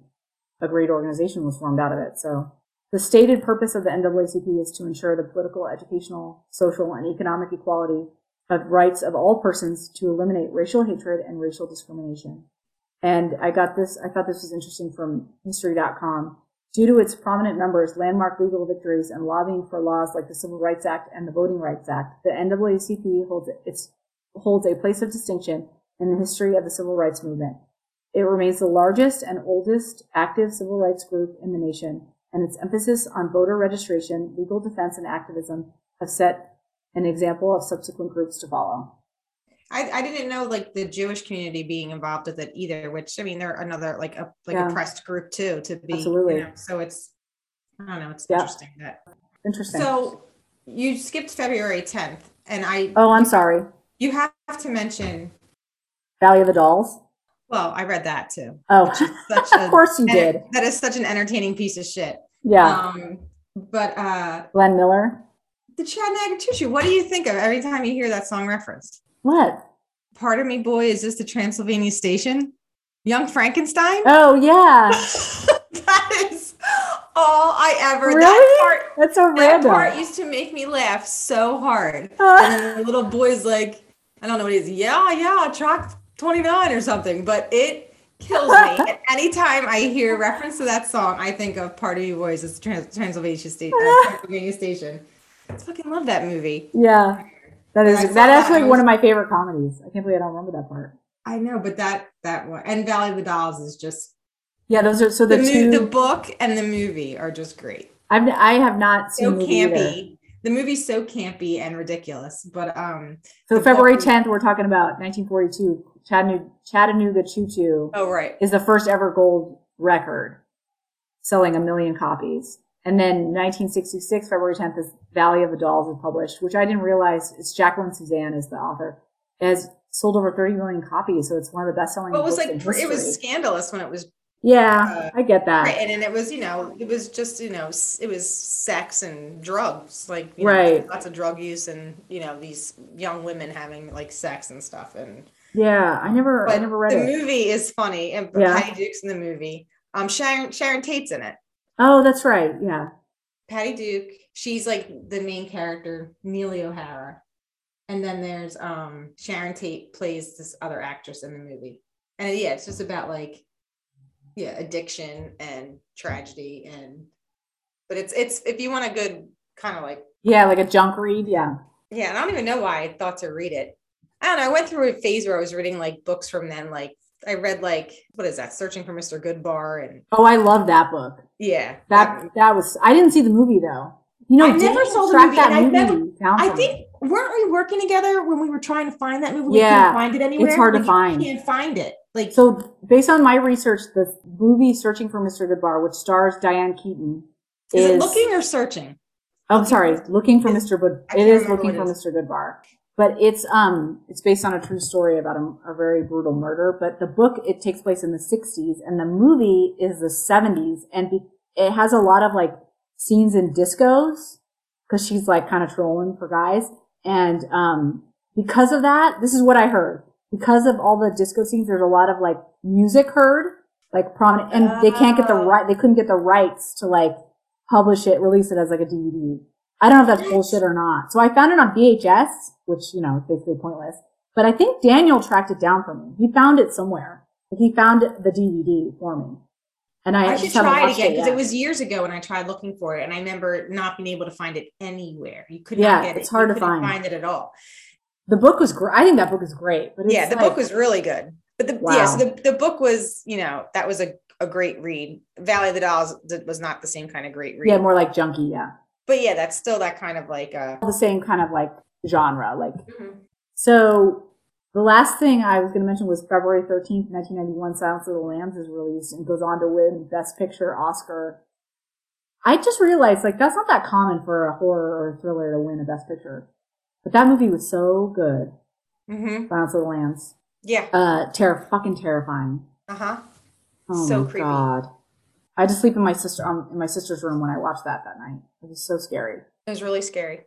a great organization was formed out of it. So the stated purpose of the NAACP is to ensure the political, educational, social, and economic equality of rights of all persons to eliminate racial hatred and racial discrimination. And I got this, I thought this was interesting from history.com. Due to its prominent members, landmark legal victories, and lobbying for laws like the Civil Rights Act and the Voting Rights Act, the NAACP holds, its, holds a place of distinction in the history of the civil rights movement. It remains the largest and oldest active civil rights group in the nation, and its emphasis on voter registration, legal defense, and activism have set an example of subsequent groups to follow. I, I didn't know like the Jewish community being involved with it either, which I mean they're another like a like yeah. oppressed group too to be absolutely. You know, so it's I don't know, it's yeah. interesting that interesting. So you skipped February 10th and I Oh, I'm sorry. You have to mention Valley of the Dolls. Well, I read that too. Oh, a, of course you did. That is such an entertaining piece of shit. Yeah. Um, but uh Glenn Miller. The Chad Choo. What do you think of every time you hear that song referenced? What? Part of Me Boy is this the Transylvania Station? Young Frankenstein? Oh yeah. that is all I ever Really? that part That's so that random. part used to make me laugh so hard. And then the little boy's like, I don't know what he is. Yeah, yeah, track 29 or something, but it kills me. And anytime I hear reference to that song, I think of Part of Me Boys, it's Trans- Transylvania Station. Uh, Transylvania Station. I fucking love that movie. yeah. That I is saw that that, actually I one of my favorite comedies. I can't believe I don't remember that part. I know, but that that one and Valley of the Dolls is just Yeah, those are so the, the, mo- two. the book and the movie are just great. I've I have not seen So the movie either. campy. The movie's so campy and ridiculous, but um. So February 10th, we're talking about 1942. Chattanooga, Chattanooga Choo Choo Oh right. is the first ever gold record, selling a million copies. And then 1966, February 10th, is Valley of the Dolls is published, which I didn't realize. It's Jacqueline Susann is the author. It has sold over 30 million copies, so it's one of the best-selling. Well, it was books like it was scandalous when it was Yeah, I get that. written, and it was you know it was just you know it was sex and drugs, like you know, Right. lots of drug use and you know these young women having like sex and stuff. And Yeah, I never, I never read the it. movie is funny, and Yeah. Patty Duke's in the movie. Um, Sharon Sharon Tate's in it. Oh, that's right. Yeah. Patty Duke, she's like the main character, Neely O'Hara. And then there's um Sharon Tate plays this other actress in the movie. And yeah, it's just about like yeah, addiction and tragedy and but it's it's if you want a good kind of like Yeah, like a junk read. Yeah. yeah, and I don't even know why I thought to read it. I don't know. I went through a phase where I was reading like books from then, like I read like what is that? Searching for Mr. Goodbar and Oh, I love that book. yeah. That that was. I didn't see the movie though. You know, I never saw the movie, that and I movie never- I think weren't we working together when we were trying to find that movie? We Yeah, couldn't find it anywhere. It's hard to Like, find. You can't find it. Like So, based on my research, the movie "Searching for Mr. Goodbar," which stars Diane Keaton, is, is, it looking or searching? Oh, sorry, looking for Mr. Good. It is looking for Mr. Goodbar, but it's um it's based on a true story about a, a very brutal murder. But the book it takes place in the 60s, and the movie is the 70s, and be, it has a lot of like scenes in discos because she's like kind of trolling for guys, and um because of that, this is what I heard. Because of all the disco scenes, there's a lot of like music heard, like prominent, and they can't get the Oh. right. They couldn't get the rights to like publish it, release it as like a DVD. I don't know if that's bullshit or not. So I found it on VHS, which you know is basically pointless. But I think Daniel tracked it down for me. He found it somewhere. He found the DVD for me, and I, I, should try it again because yet. it was years ago when I tried looking for it, and I remember not being able to find it anywhere. You could Yeah, not get it. it's hard you to find. find it at all. the book was great. I think that book is great. But it's yeah, the like- book was really good. But the yeah, so Wow. the, the book was, you know, that was a, a great read. Valley of the Dolls was not the same kind of great read. yeah more like junkie. Yeah, but yeah, that's still that kind of like uh the same kind of like genre. Like So the last thing I was going to mention was February 13th, 1991, Silence of the Lambs is released and goes on to win Best Picture Oscar. I just realized like that's not that common for a horror or thriller to win a Best Picture. But that movie was so good. hmm Silence of the Lambs. Yeah. Uh, terror, fucking terrifying. Uh-huh. Oh So my creepy. god. I had to sleep in my sister um, in my sister's room when I watched that that night. It was so scary. It was really scary.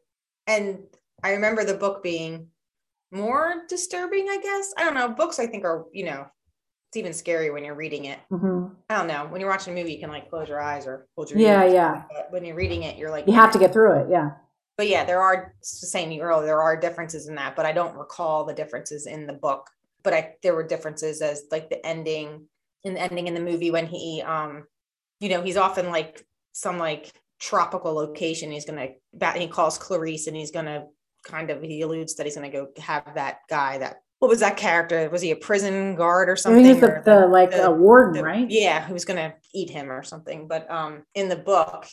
And I remember the book being more disturbing, I guess. I don't know. Books I think are, you know, it's even scary when you're reading it. hmm I don't know. When you're watching a movie, you can like close your eyes or hold your Yeah, yeah. But when you're reading it, you're like You have to get through it. Yeah. but yeah, there are saying to you earlier, there are differences in that, but I don't recall the differences in the book. But I there were differences as like the ending in the ending in the movie when he um you know he's often like some like tropical location he's gonna bat he calls Clarice and he's gonna kind of he alludes that he's gonna go have that guy that what was that character was he a prison guard or I something think he's the, the like the- a warden, the- right? Yeah, who was gonna eat him or something. But um, in the book,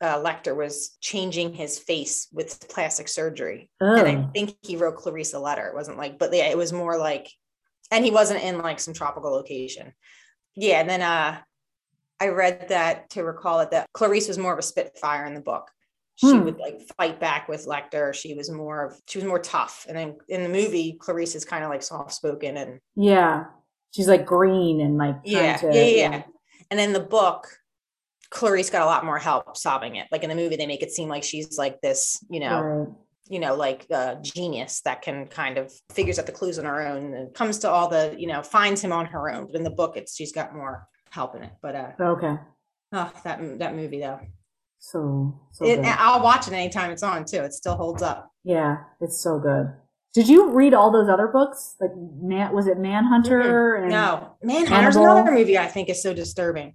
uh, Lecter was changing his face with plastic surgery, and I Oh. think he wrote Clarice a letter. It wasn't like, but yeah, it was more like, and he wasn't in like some tropical location. Yeah, and then uh, I read that to recall it that Clarice was more of a spitfire in the book. She Hmm. would like fight back with Lecter. She was more of she was more tough, and then in the movie, Clarice is kind of like soft spoken and Yeah. She's like green and like yeah, to, yeah, yeah, yeah. And in the book, Clarice got a lot more help solving it. Like in the movie, they make it seem like she's like this, you know, Right. you know, like a genius that can kind of figures out the clues on her own and comes to all the, you know, finds him on her own. But in the book, it's she's got more help in it. But uh, Okay. oh, that that movie though, So, so it. I'll watch it anytime it's on too. It still holds up. yeah, it's so good. Did you read all those other books? Like, man, was it Manhunter? And No, Manhunter's Hannibal. another movie I think is so disturbing.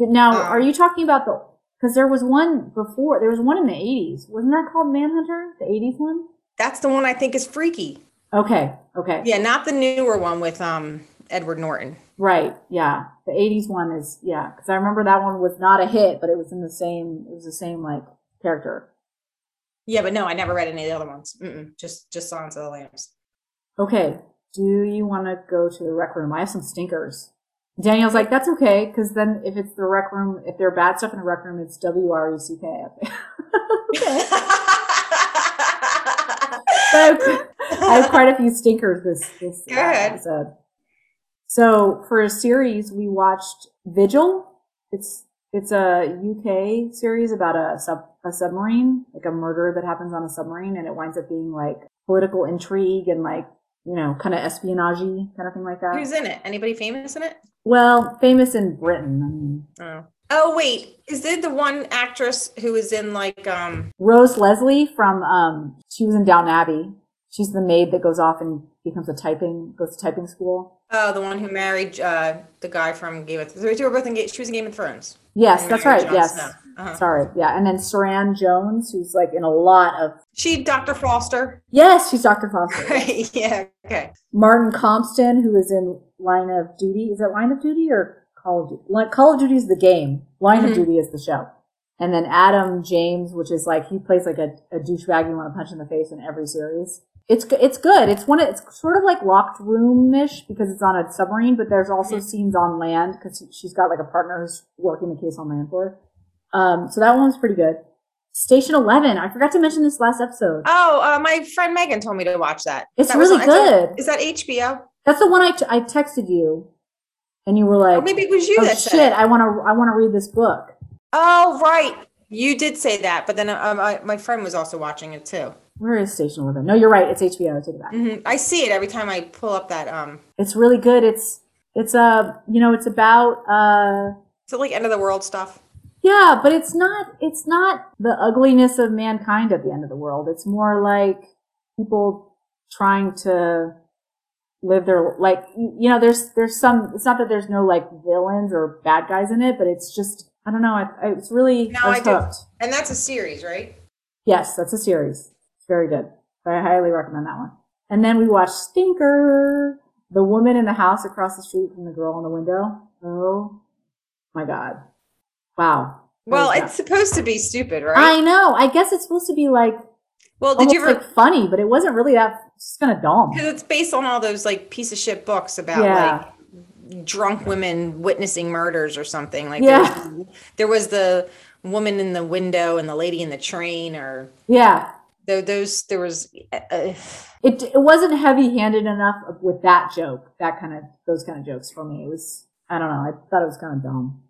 Now, Um, are you talking about the? Because there was one before. There was one in the eighties. Wasn't that called Manhunter? The eighties one. That's the one I think is freaky. Okay. Okay. Yeah, not the newer one with um Edward Norton. Right. Yeah. The eighties one is yeah. Because I remember that one was not a hit, but it was in the same. It was the same like character. Yeah, but no, I never read any of the other ones. Mm-mm, just just Silence of the Lambs. Okay. Do you want to go to the rec room? I have some stinkers. Daniel's like, that's okay, because then if it's the rec room, if there are bad stuff in the rec room, it's W R E C K. Okay. I have, I have quite a few stinkers this this uh, episode. So for a series, we watched Vigil. It's it's a UK series about a sub a submarine, like a murder that happens on a submarine, and it winds up being like political intrigue and like you know kind of espionage kind of thing like that. Who's in it? Anybody famous in it? well, famous in Britain. I mean, Oh. Oh wait, is it the one actress who was in like um Rose Leslie from um, she was in Downton Abbey. She's the maid that goes off and becomes a typing goes to typing school. oh the one who married uh the guy from Game of Thrones? They were both she was in Game of Thrones. Yes, that's right. Jon Yes. Uh-huh. Sorry. Yeah. And then Suranne Jones, who's like in a lot of She Dr. Foster. Yes, she's Dr. Foster. yeah, okay. Martin Compston, who is in Line of Duty. Is it Line of Duty or Call of Duty? Like Call of Duty is the game. Line Mhm. of Duty is the show. And then Adam James, which is like he plays like a, a douchebag you want to punch in the face in every series. It's it's good. It's one. of- It's sort of like locked room ish because it's on a submarine, but there's also Mhm. scenes on land because she's got like a partner who's working the case on land for her. Um, so that one was pretty good. Station Eleven. I forgot to mention this last episode. Oh, uh, my friend Megan told me to watch that. It's That really on- is that- good. Is that HBO? That's the one I, t- I texted you, and you were like, Or maybe it was you "Oh that shit, said. I want to I want to read this book." Oh, right. You did say that, but then uh, my, my friend was also watching it too. Where is Station Eleven? No, you're right. It's HBO. I take it back. hmm I see it every time I pull up that. Um, It's really good. It's it's uh you know it's about uh is it like end of the world stuff? yeah, but it's not it's not the ugliness of mankind at the end of the world. It's more like people trying to live their like you know there's there's some it's not that there's no like villains or bad guys in it, but it's just I don't know. I, I it's really No, I I hooked. And that's a series, right? Yes, that's a series. Very good. I highly recommend that one. And then we watched Stinker, the woman in the house across the street from the girl in the window. Oh my god. Wow. Well, it's supposed to be stupid, right? I know. I guess it's supposed to be like well, did you ever? like funny, but it wasn't really that. It's kind of dumb. Because it's based on all those like piece of shit books about Yeah. like drunk women witnessing murders or something. Like Yeah. there, was, there was the woman in the window and the lady in the train, or Yeah. Tho- those. There was. Uh, It it wasn't heavy handed enough with that joke. That kind of those kind of jokes for me. It was I don't know. I thought it was kind of dumb.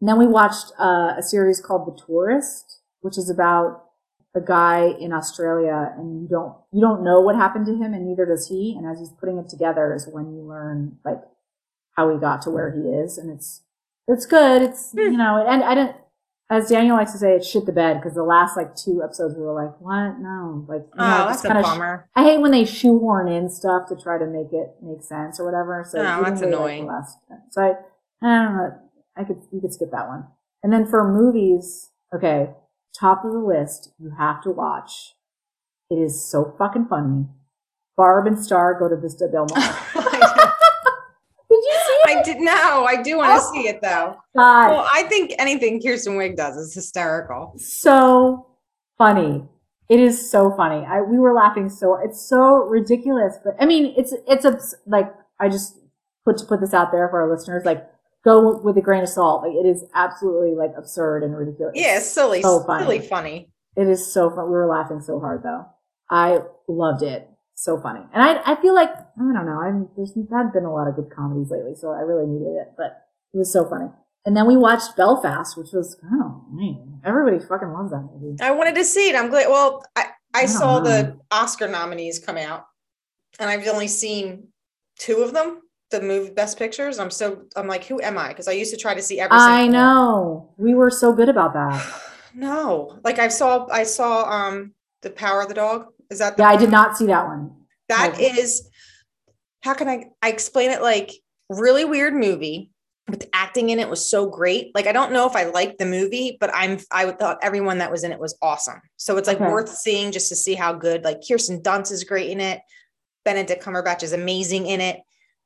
And then we watched uh, a series called The Tourist, which is about a guy in Australia, and you don't you don't know what happened to him, and neither does he. And as he's putting it together, is when you learn like how he got to where he is, and it's it's good. It's Hmm. you know, and I didn't. As Daniel likes to say, it's shit the bed because the last like two episodes we were like, what? No, like you oh, know, oh, that's a kinda sh- bummer. I hate when they shoehorn in stuff to try to make it make sense or whatever. So Oh, that's like annoying. the last- so I, I don't know. I could you could skip that one. And then for movies, okay, top of the list, you have to watch. It is so fucking funny. Barb and Star go to Vista Del Mar. Did you see it? I did no. I do want to oh see it though. God, Well, I think anything Kristen Wiig does is hysterical. so funny. It is so funny. I we were laughing so it's so ridiculous. But I mean, it's it's a like I just put to put this out there for our listeners. Like, go with a grain of salt. Like, it is absolutely like absurd and ridiculous. Yeah, silly, so funny. silly, funny. It is so fun. We were laughing so hard though. I loved it. So funny. And I I feel like I don't know. I'm there's had been a lot of good comedies lately, so I really needed it. But it was so funny. And then we watched Belfast, which was oh man, everybody fucking loves that movie. I wanted to see it. I'm glad. Well, I, I, don't saw know. the Oscar nominees come out, and I've only seen two of them. The movie Best Pictures. I'm so I'm like, who am I? Because I used to try to see every. I single one. know. We were so good about that. No, like I saw, I saw um the Power of the Dog. Is that the Yeah, I did not see that one. That Okay. is, how can I, I explain it like really weird movie, but the acting in it was so great. Like, I don't know if I liked the movie, but I'm, I would thought everyone that was in it was awesome. So it's like Okay. worth seeing just to see how good, like Kirsten Dunst is great in it. Benedict Cumberbatch is amazing in it,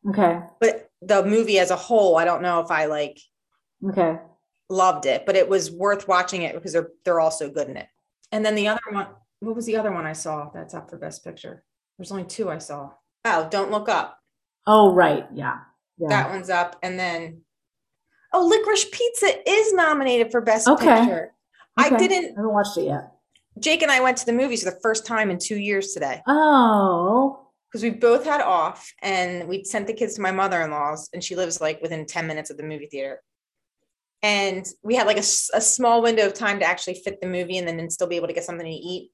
Okay. but the movie as a whole, I don't know if I like Okay. loved it, but it was worth watching it because they're, they're all so good in it. And then the other one, what was the other one I saw that's up for best picture? There's only two I saw. Oh, Don't Look Up. Oh, right. Yeah. Yeah. That one's up. And then, oh, Licorice Pizza is nominated for Best Okay. Picture. I didn't, I haven't watched it yet. Jake and I went to the movies for the first time in two years today Oh. because we both had off and we sent the kids to my mother in law's and she lives like within 10 minutes of the movie theater. And we had like a small window of time to actually fit the movie and then still be able to get something to eat.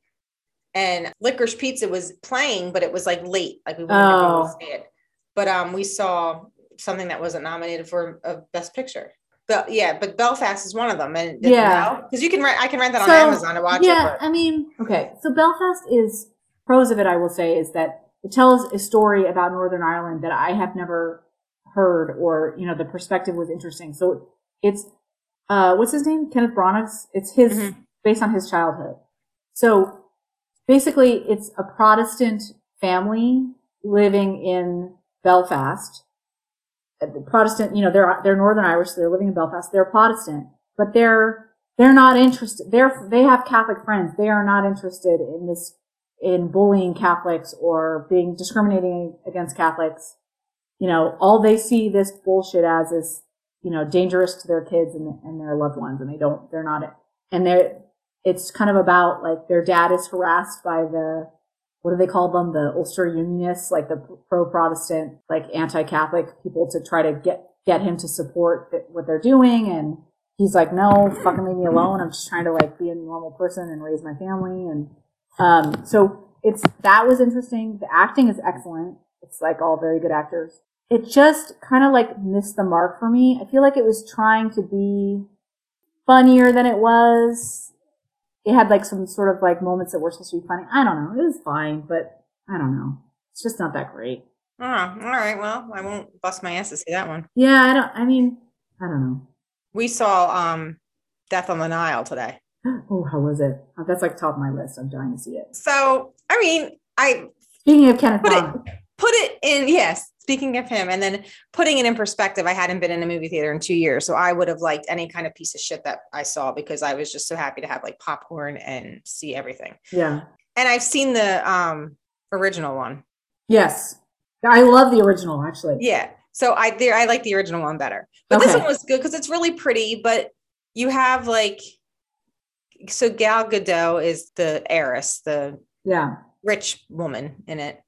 And Licorice Pizza was playing, but it was like late, like we wouldn't have been able Oh. to see it. But um, we saw something that wasn't nominated for a Best Picture. But yeah, but Belfast is one of them, and Yeah. because you can rent, I can rent that on Amazon to watch yeah, it. I mean, okay. So Belfast is pros of it. I will say is that it tells a story about Northern Ireland that I have never heard, or you know, the perspective was interesting. So it's uh, what's his name? Kenneth Branagh's. It's his Mhm. based on his childhood. So basically, it's a Protestant family living in Belfast. Uh, the Protestant, you know, they're they're Northern Irish, so they're living in Belfast. They're Protestant, but they're they're not interested. They're they have Catholic friends. They are not interested in this in bullying Catholics or being discriminating against Catholics. You know, all they see this bullshit as is you know dangerous to their kids and, and their loved ones, and they don't. They're not. And they're it's kind of about like their dad is harassed by the what do they call them? The Ulster Unionists, like the pro-Protestant, like anti-Catholic people, to try to get get him to support what they're doing, and he's like, "No, fucking leave me alone. I'm just trying to like be a normal person and raise my family." And um, so it's that was interesting. The acting is excellent. It's like all very good actors. It just kind of like missed the mark for me. I feel like it was trying to be funnier than it was it had like some sort of like moments that were supposed to be funny. I don't know. It was fine, but I don't know. It's just not that great. Oh, all right. Well, I won't bust my ass to see that one. Yeah, I don't. I mean, I don't know. We saw um Death on the Nile today. Oh, how was it? Oh, that's like top of my list. I'm dying to see it. So, I mean, I Speaking of Kenneth Put it- Branagh, put it in, yes, speaking of him, and then putting it in perspective, I hadn't been in a movie theater in two years. So I would have liked any kind of piece of shit that I saw because I was just so happy to have like popcorn and see everything. yeah, And I've seen the um original one. yes, I love the original actually. Yeah. So I there I like the original one better. But this one was good because it's really pretty, but you have like so Gal Gadot is the heiress, the Yeah, rich woman in it.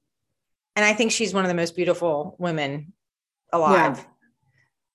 And I think she's one of the most beautiful women alive. Yeah.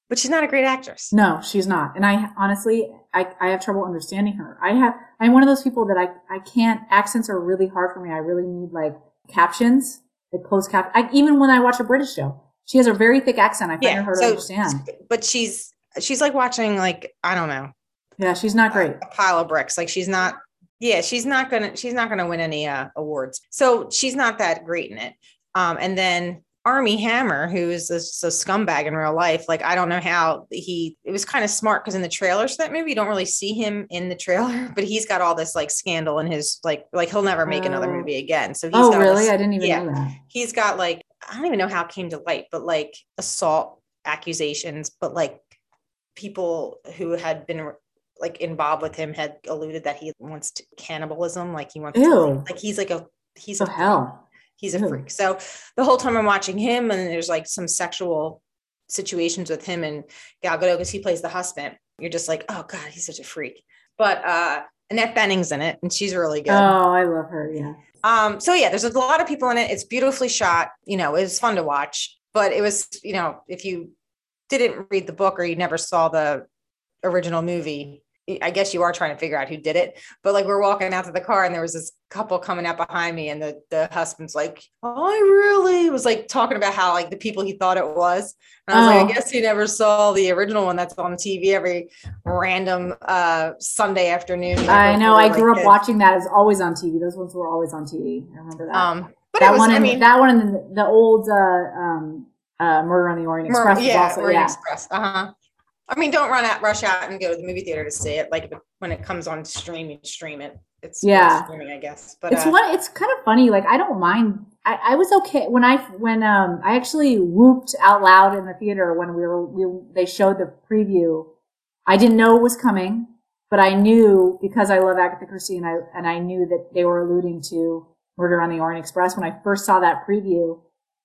But she's not a great actress. no, she's not. And I honestly, I, I have trouble understanding her. I have. I'm one of those people that I I can't. Accents are really hard for me. I really need like captions, like closed cap. I, even when I watch a British show, she has a very thick accent. I find it hard to understand. but she's she's like watching like I don't know Yeah, she's not great. a pile of bricks. Like she's not. Yeah, she's not gonna she's not gonna win any uh, awards. So she's not that great in it. Um, and then Armie Hammer, who is a, a scumbag in real life, like I don't know how he. It was kind of smart because in the trailers that movie, you don't really see him in the trailer, but he's got all this like scandal in his like like he'll never make another Oh. movie again. So he's Oh, really? this- I didn't even yeah. know that. he's got like I don't even know how it came to light, but like assault accusations, but like people who had been like involved with him had alluded that he wants to cannibalism, like he wants to Ew. like, like he's like a he's So a hell. He's a Ew. freak. So the whole time I'm watching him, and there's like some sexual situations with him and Gal Gadot because he plays the husband. You're just like, oh god, he's such a freak. But uh Annette Bening's in it, and she's really good. Oh, I love her. Yeah. Um, so yeah, there's a lot of people in it. It's beautifully shot. You know, it was fun to watch. But it was, you know, if you didn't read the book or you never saw the original movie, I guess you are trying to figure out who did it, but like we're walking out to the car and there was this couple coming out behind me, and the the husband's like, "I really was like talking about how like the people he thought it was." And I was Oh. like, "I guess he never saw the original one that's on TV every random uh Sunday afternoon." I know. I grew up watching. watching that. It was always on TV. Those ones were always on TV. I remember that. Um, but that it was, one, I mean, that one, and the, the old uh, um, uh, Murder on the Orient Express yeah, also Orient yeah. Express. Uh huh. I mean, don't run out, rush out, and go to the movie theater to see it. Like when it comes on streaming, stream it. It's Yeah. streaming, I guess. But It's uh, one. It's kind of funny. Like I don't mind. I, I was okay when I when um I actually whooped out loud in the theater when we were we they showed the preview. I didn't know it was coming, but I knew because I love Agatha Christie and I and I knew that they were alluding to Murder on the Orient Express when I first saw that preview.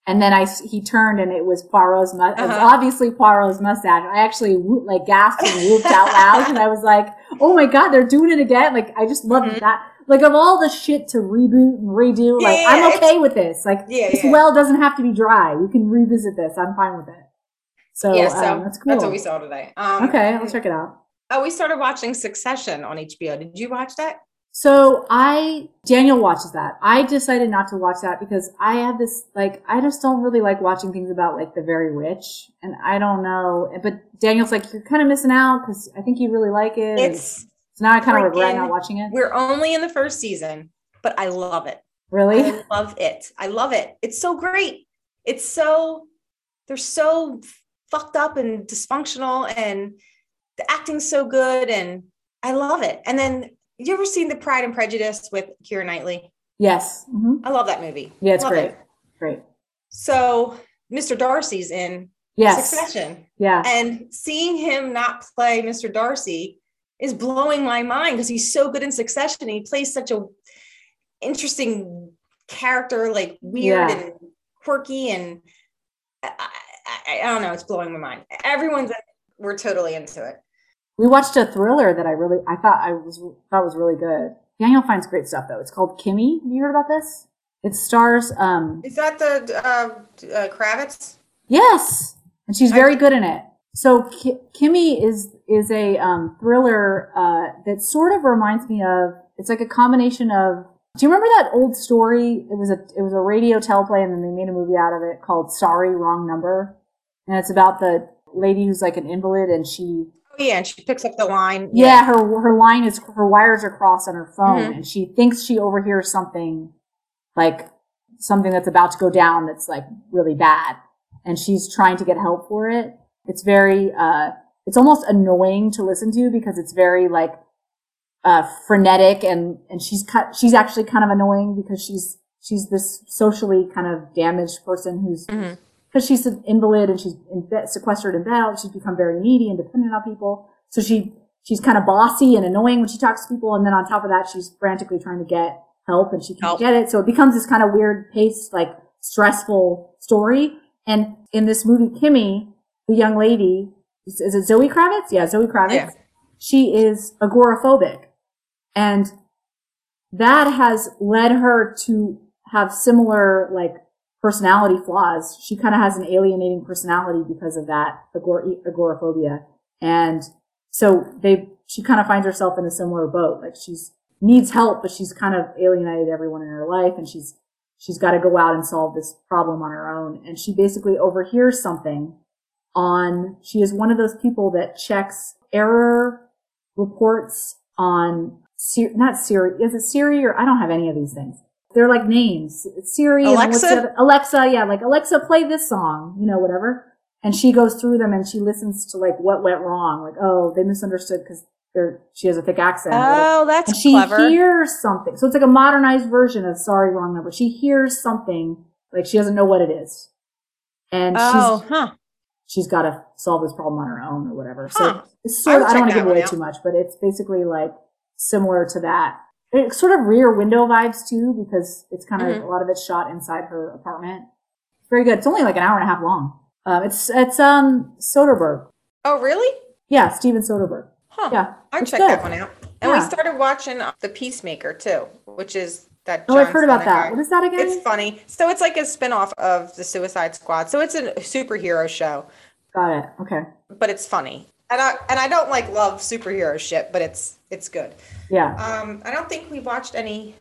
And then I he turned and it was Poirot's mu- it was Uh-huh. obviously Poirot's mustache. I actually like gasped and whooped out loud and I was like, "Oh my god, they're doing it again!" Like I just love Mhm. that. Like of all the shit to reboot and redo, like Yeah, I'm okay with this. Like yeah, this yeah. well doesn't have to be dry. You can revisit this. I'm fine with it. So, yeah, so um, that's cool. that's what we saw today. Um, Okay, I'll check it out. Oh, we started watching Succession on HBO. Did you watch that? So I Daniel watches that. I decided not to watch that because I have this like I just don't really like watching things about like the very rich, and I don't know. But Daniel's like you're kind of missing out because I think you really like it. It's so now I kind of regret not watching it. we're only in the first season, but I love it. Really? I love it. I love it. It's so great. It's so they're so fucked up and dysfunctional and the acting's so good and I love it. And then you ever seen the Pride and Prejudice with Keira Knightley? Yes. hmm I love that movie. Yeah, it's Love great. it. Great. So Mr. Darcy's in Yes. Succession. Yeah. And seeing him not play Mr. Darcy is blowing my mind because he's so good in Succession. He plays such a interesting character, like weird Yeah. and quirky, and I, I, I don't know. It's blowing my mind. Everyone's we're totally into it. We watched a thriller that I really I thought I was thought was really good. Daniel finds great stuff though. It's called Kimi. Have you heard about this? It stars um Is that the uh, uh, Kravitz? yes, and she's very good in it. So Ki- Kimi is is a um, thriller uh, that sort of reminds me of. It's like a combination of. Do you remember that old story? It was a it was a radio teleplay, and then they made a movie out of it called "Sorry, Wrong Number," and it's about the lady who's like an invalid, and she yeah, and she picks up the line. yeah, her her line is her wires are crossed on her phone, Mhm. and she thinks she overhears something like something that's about to go down that's like really bad, and she's trying to get help for it. It's very uh, it's almost annoying to listen to because it's very like uh, frenetic, and and she's cut she's actually kind of annoying because she's she's this socially kind of damaged person who's Mhm. Because she's an invalid and she's in sequestered in bed. She's become very needy and dependent on people. So she she's kind of bossy and annoying when she talks to people. And then on top of that, she's frantically trying to get help and she can't Help. get it. So it becomes this kind of weird paced, like stressful story. And in this movie, Kimi, the young lady, is, is it Zoe Kravitz? Yeah, Zoe Kravitz. Yeah. She is agoraphobic. And that has led her to have similar like personality flaws. She kind of has an alienating personality because of that agor- agoraphobia. And so they, she kind of finds herself in a similar boat. Like she's needs help, but she's kind of alienated everyone in her life and she's, she's got to go out and solve this problem on her own. And she basically overhears something on, she is one of those people that checks error reports on not Siri, is it Siri or I don't have any of these things. They're like names. Siri, and what's the Alexa? Alexa, yeah, like Alexa, play this song, you know, whatever. And she goes through them and she listens to like what went wrong. Like, oh, they misunderstood because they're, she has a thick accent. Oh, that's and she clever. hears something. So it's like a modernized version of sorry, wrong number. She hears something like she doesn't know what it is. And oh, she's, huh. she's got to solve this problem on her own or whatever. So Huh. it's I sort of, would I don't want to give away out. too much, but it's basically like similar to that. It's sort of rear window vibes too, because it's kind of Mhm. a lot of it's shot inside her apartment. It's very good. It's only like an hour and a half long. Um, it's, it's, um, Soderbergh. Oh, really? Yeah, Steven Soderbergh. Huh. Yeah. I'll check good. that one out. And we started watching The Peacemaker too, which is that. Oh, I've heard about that. guy. What is that again? It's funny. So it's like a spin-off of the Suicide Squad. So it's a superhero show, Got it. Okay. but it's funny. and I and I don't like love superhero shit, but it's it's good. Yeah. Um, I don't think we've watched any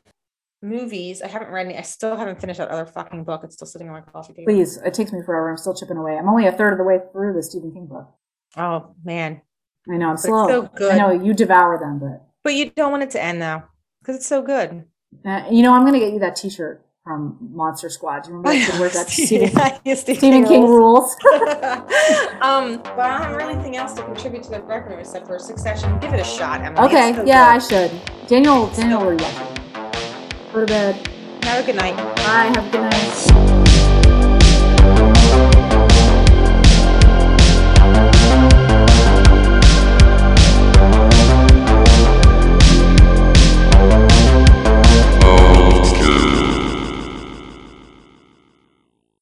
movies. I haven't read any. I still haven't finished that other fucking book. It's still sitting on my coffee table. Please, it takes me forever. I'm still chipping away. I'm only a third of the way through the Stephen King book. Oh man, I know I'm It's slow. so good. I know you devour them, but but you don't want it to end though, because it's so good. uh, you know I'm gonna get you that T-shirt from Monster Squad. Do you remember that? Where's that Stephen, Yeah, Stephen Stephen King rules? um, but I don't have really anything else to contribute to the record except for Succession. Give it a shot, Emily. okay, It's so yeah, I should. Daniel, Daniel, will watch it. Go to bed. Have a good night. Bye. Have a good night.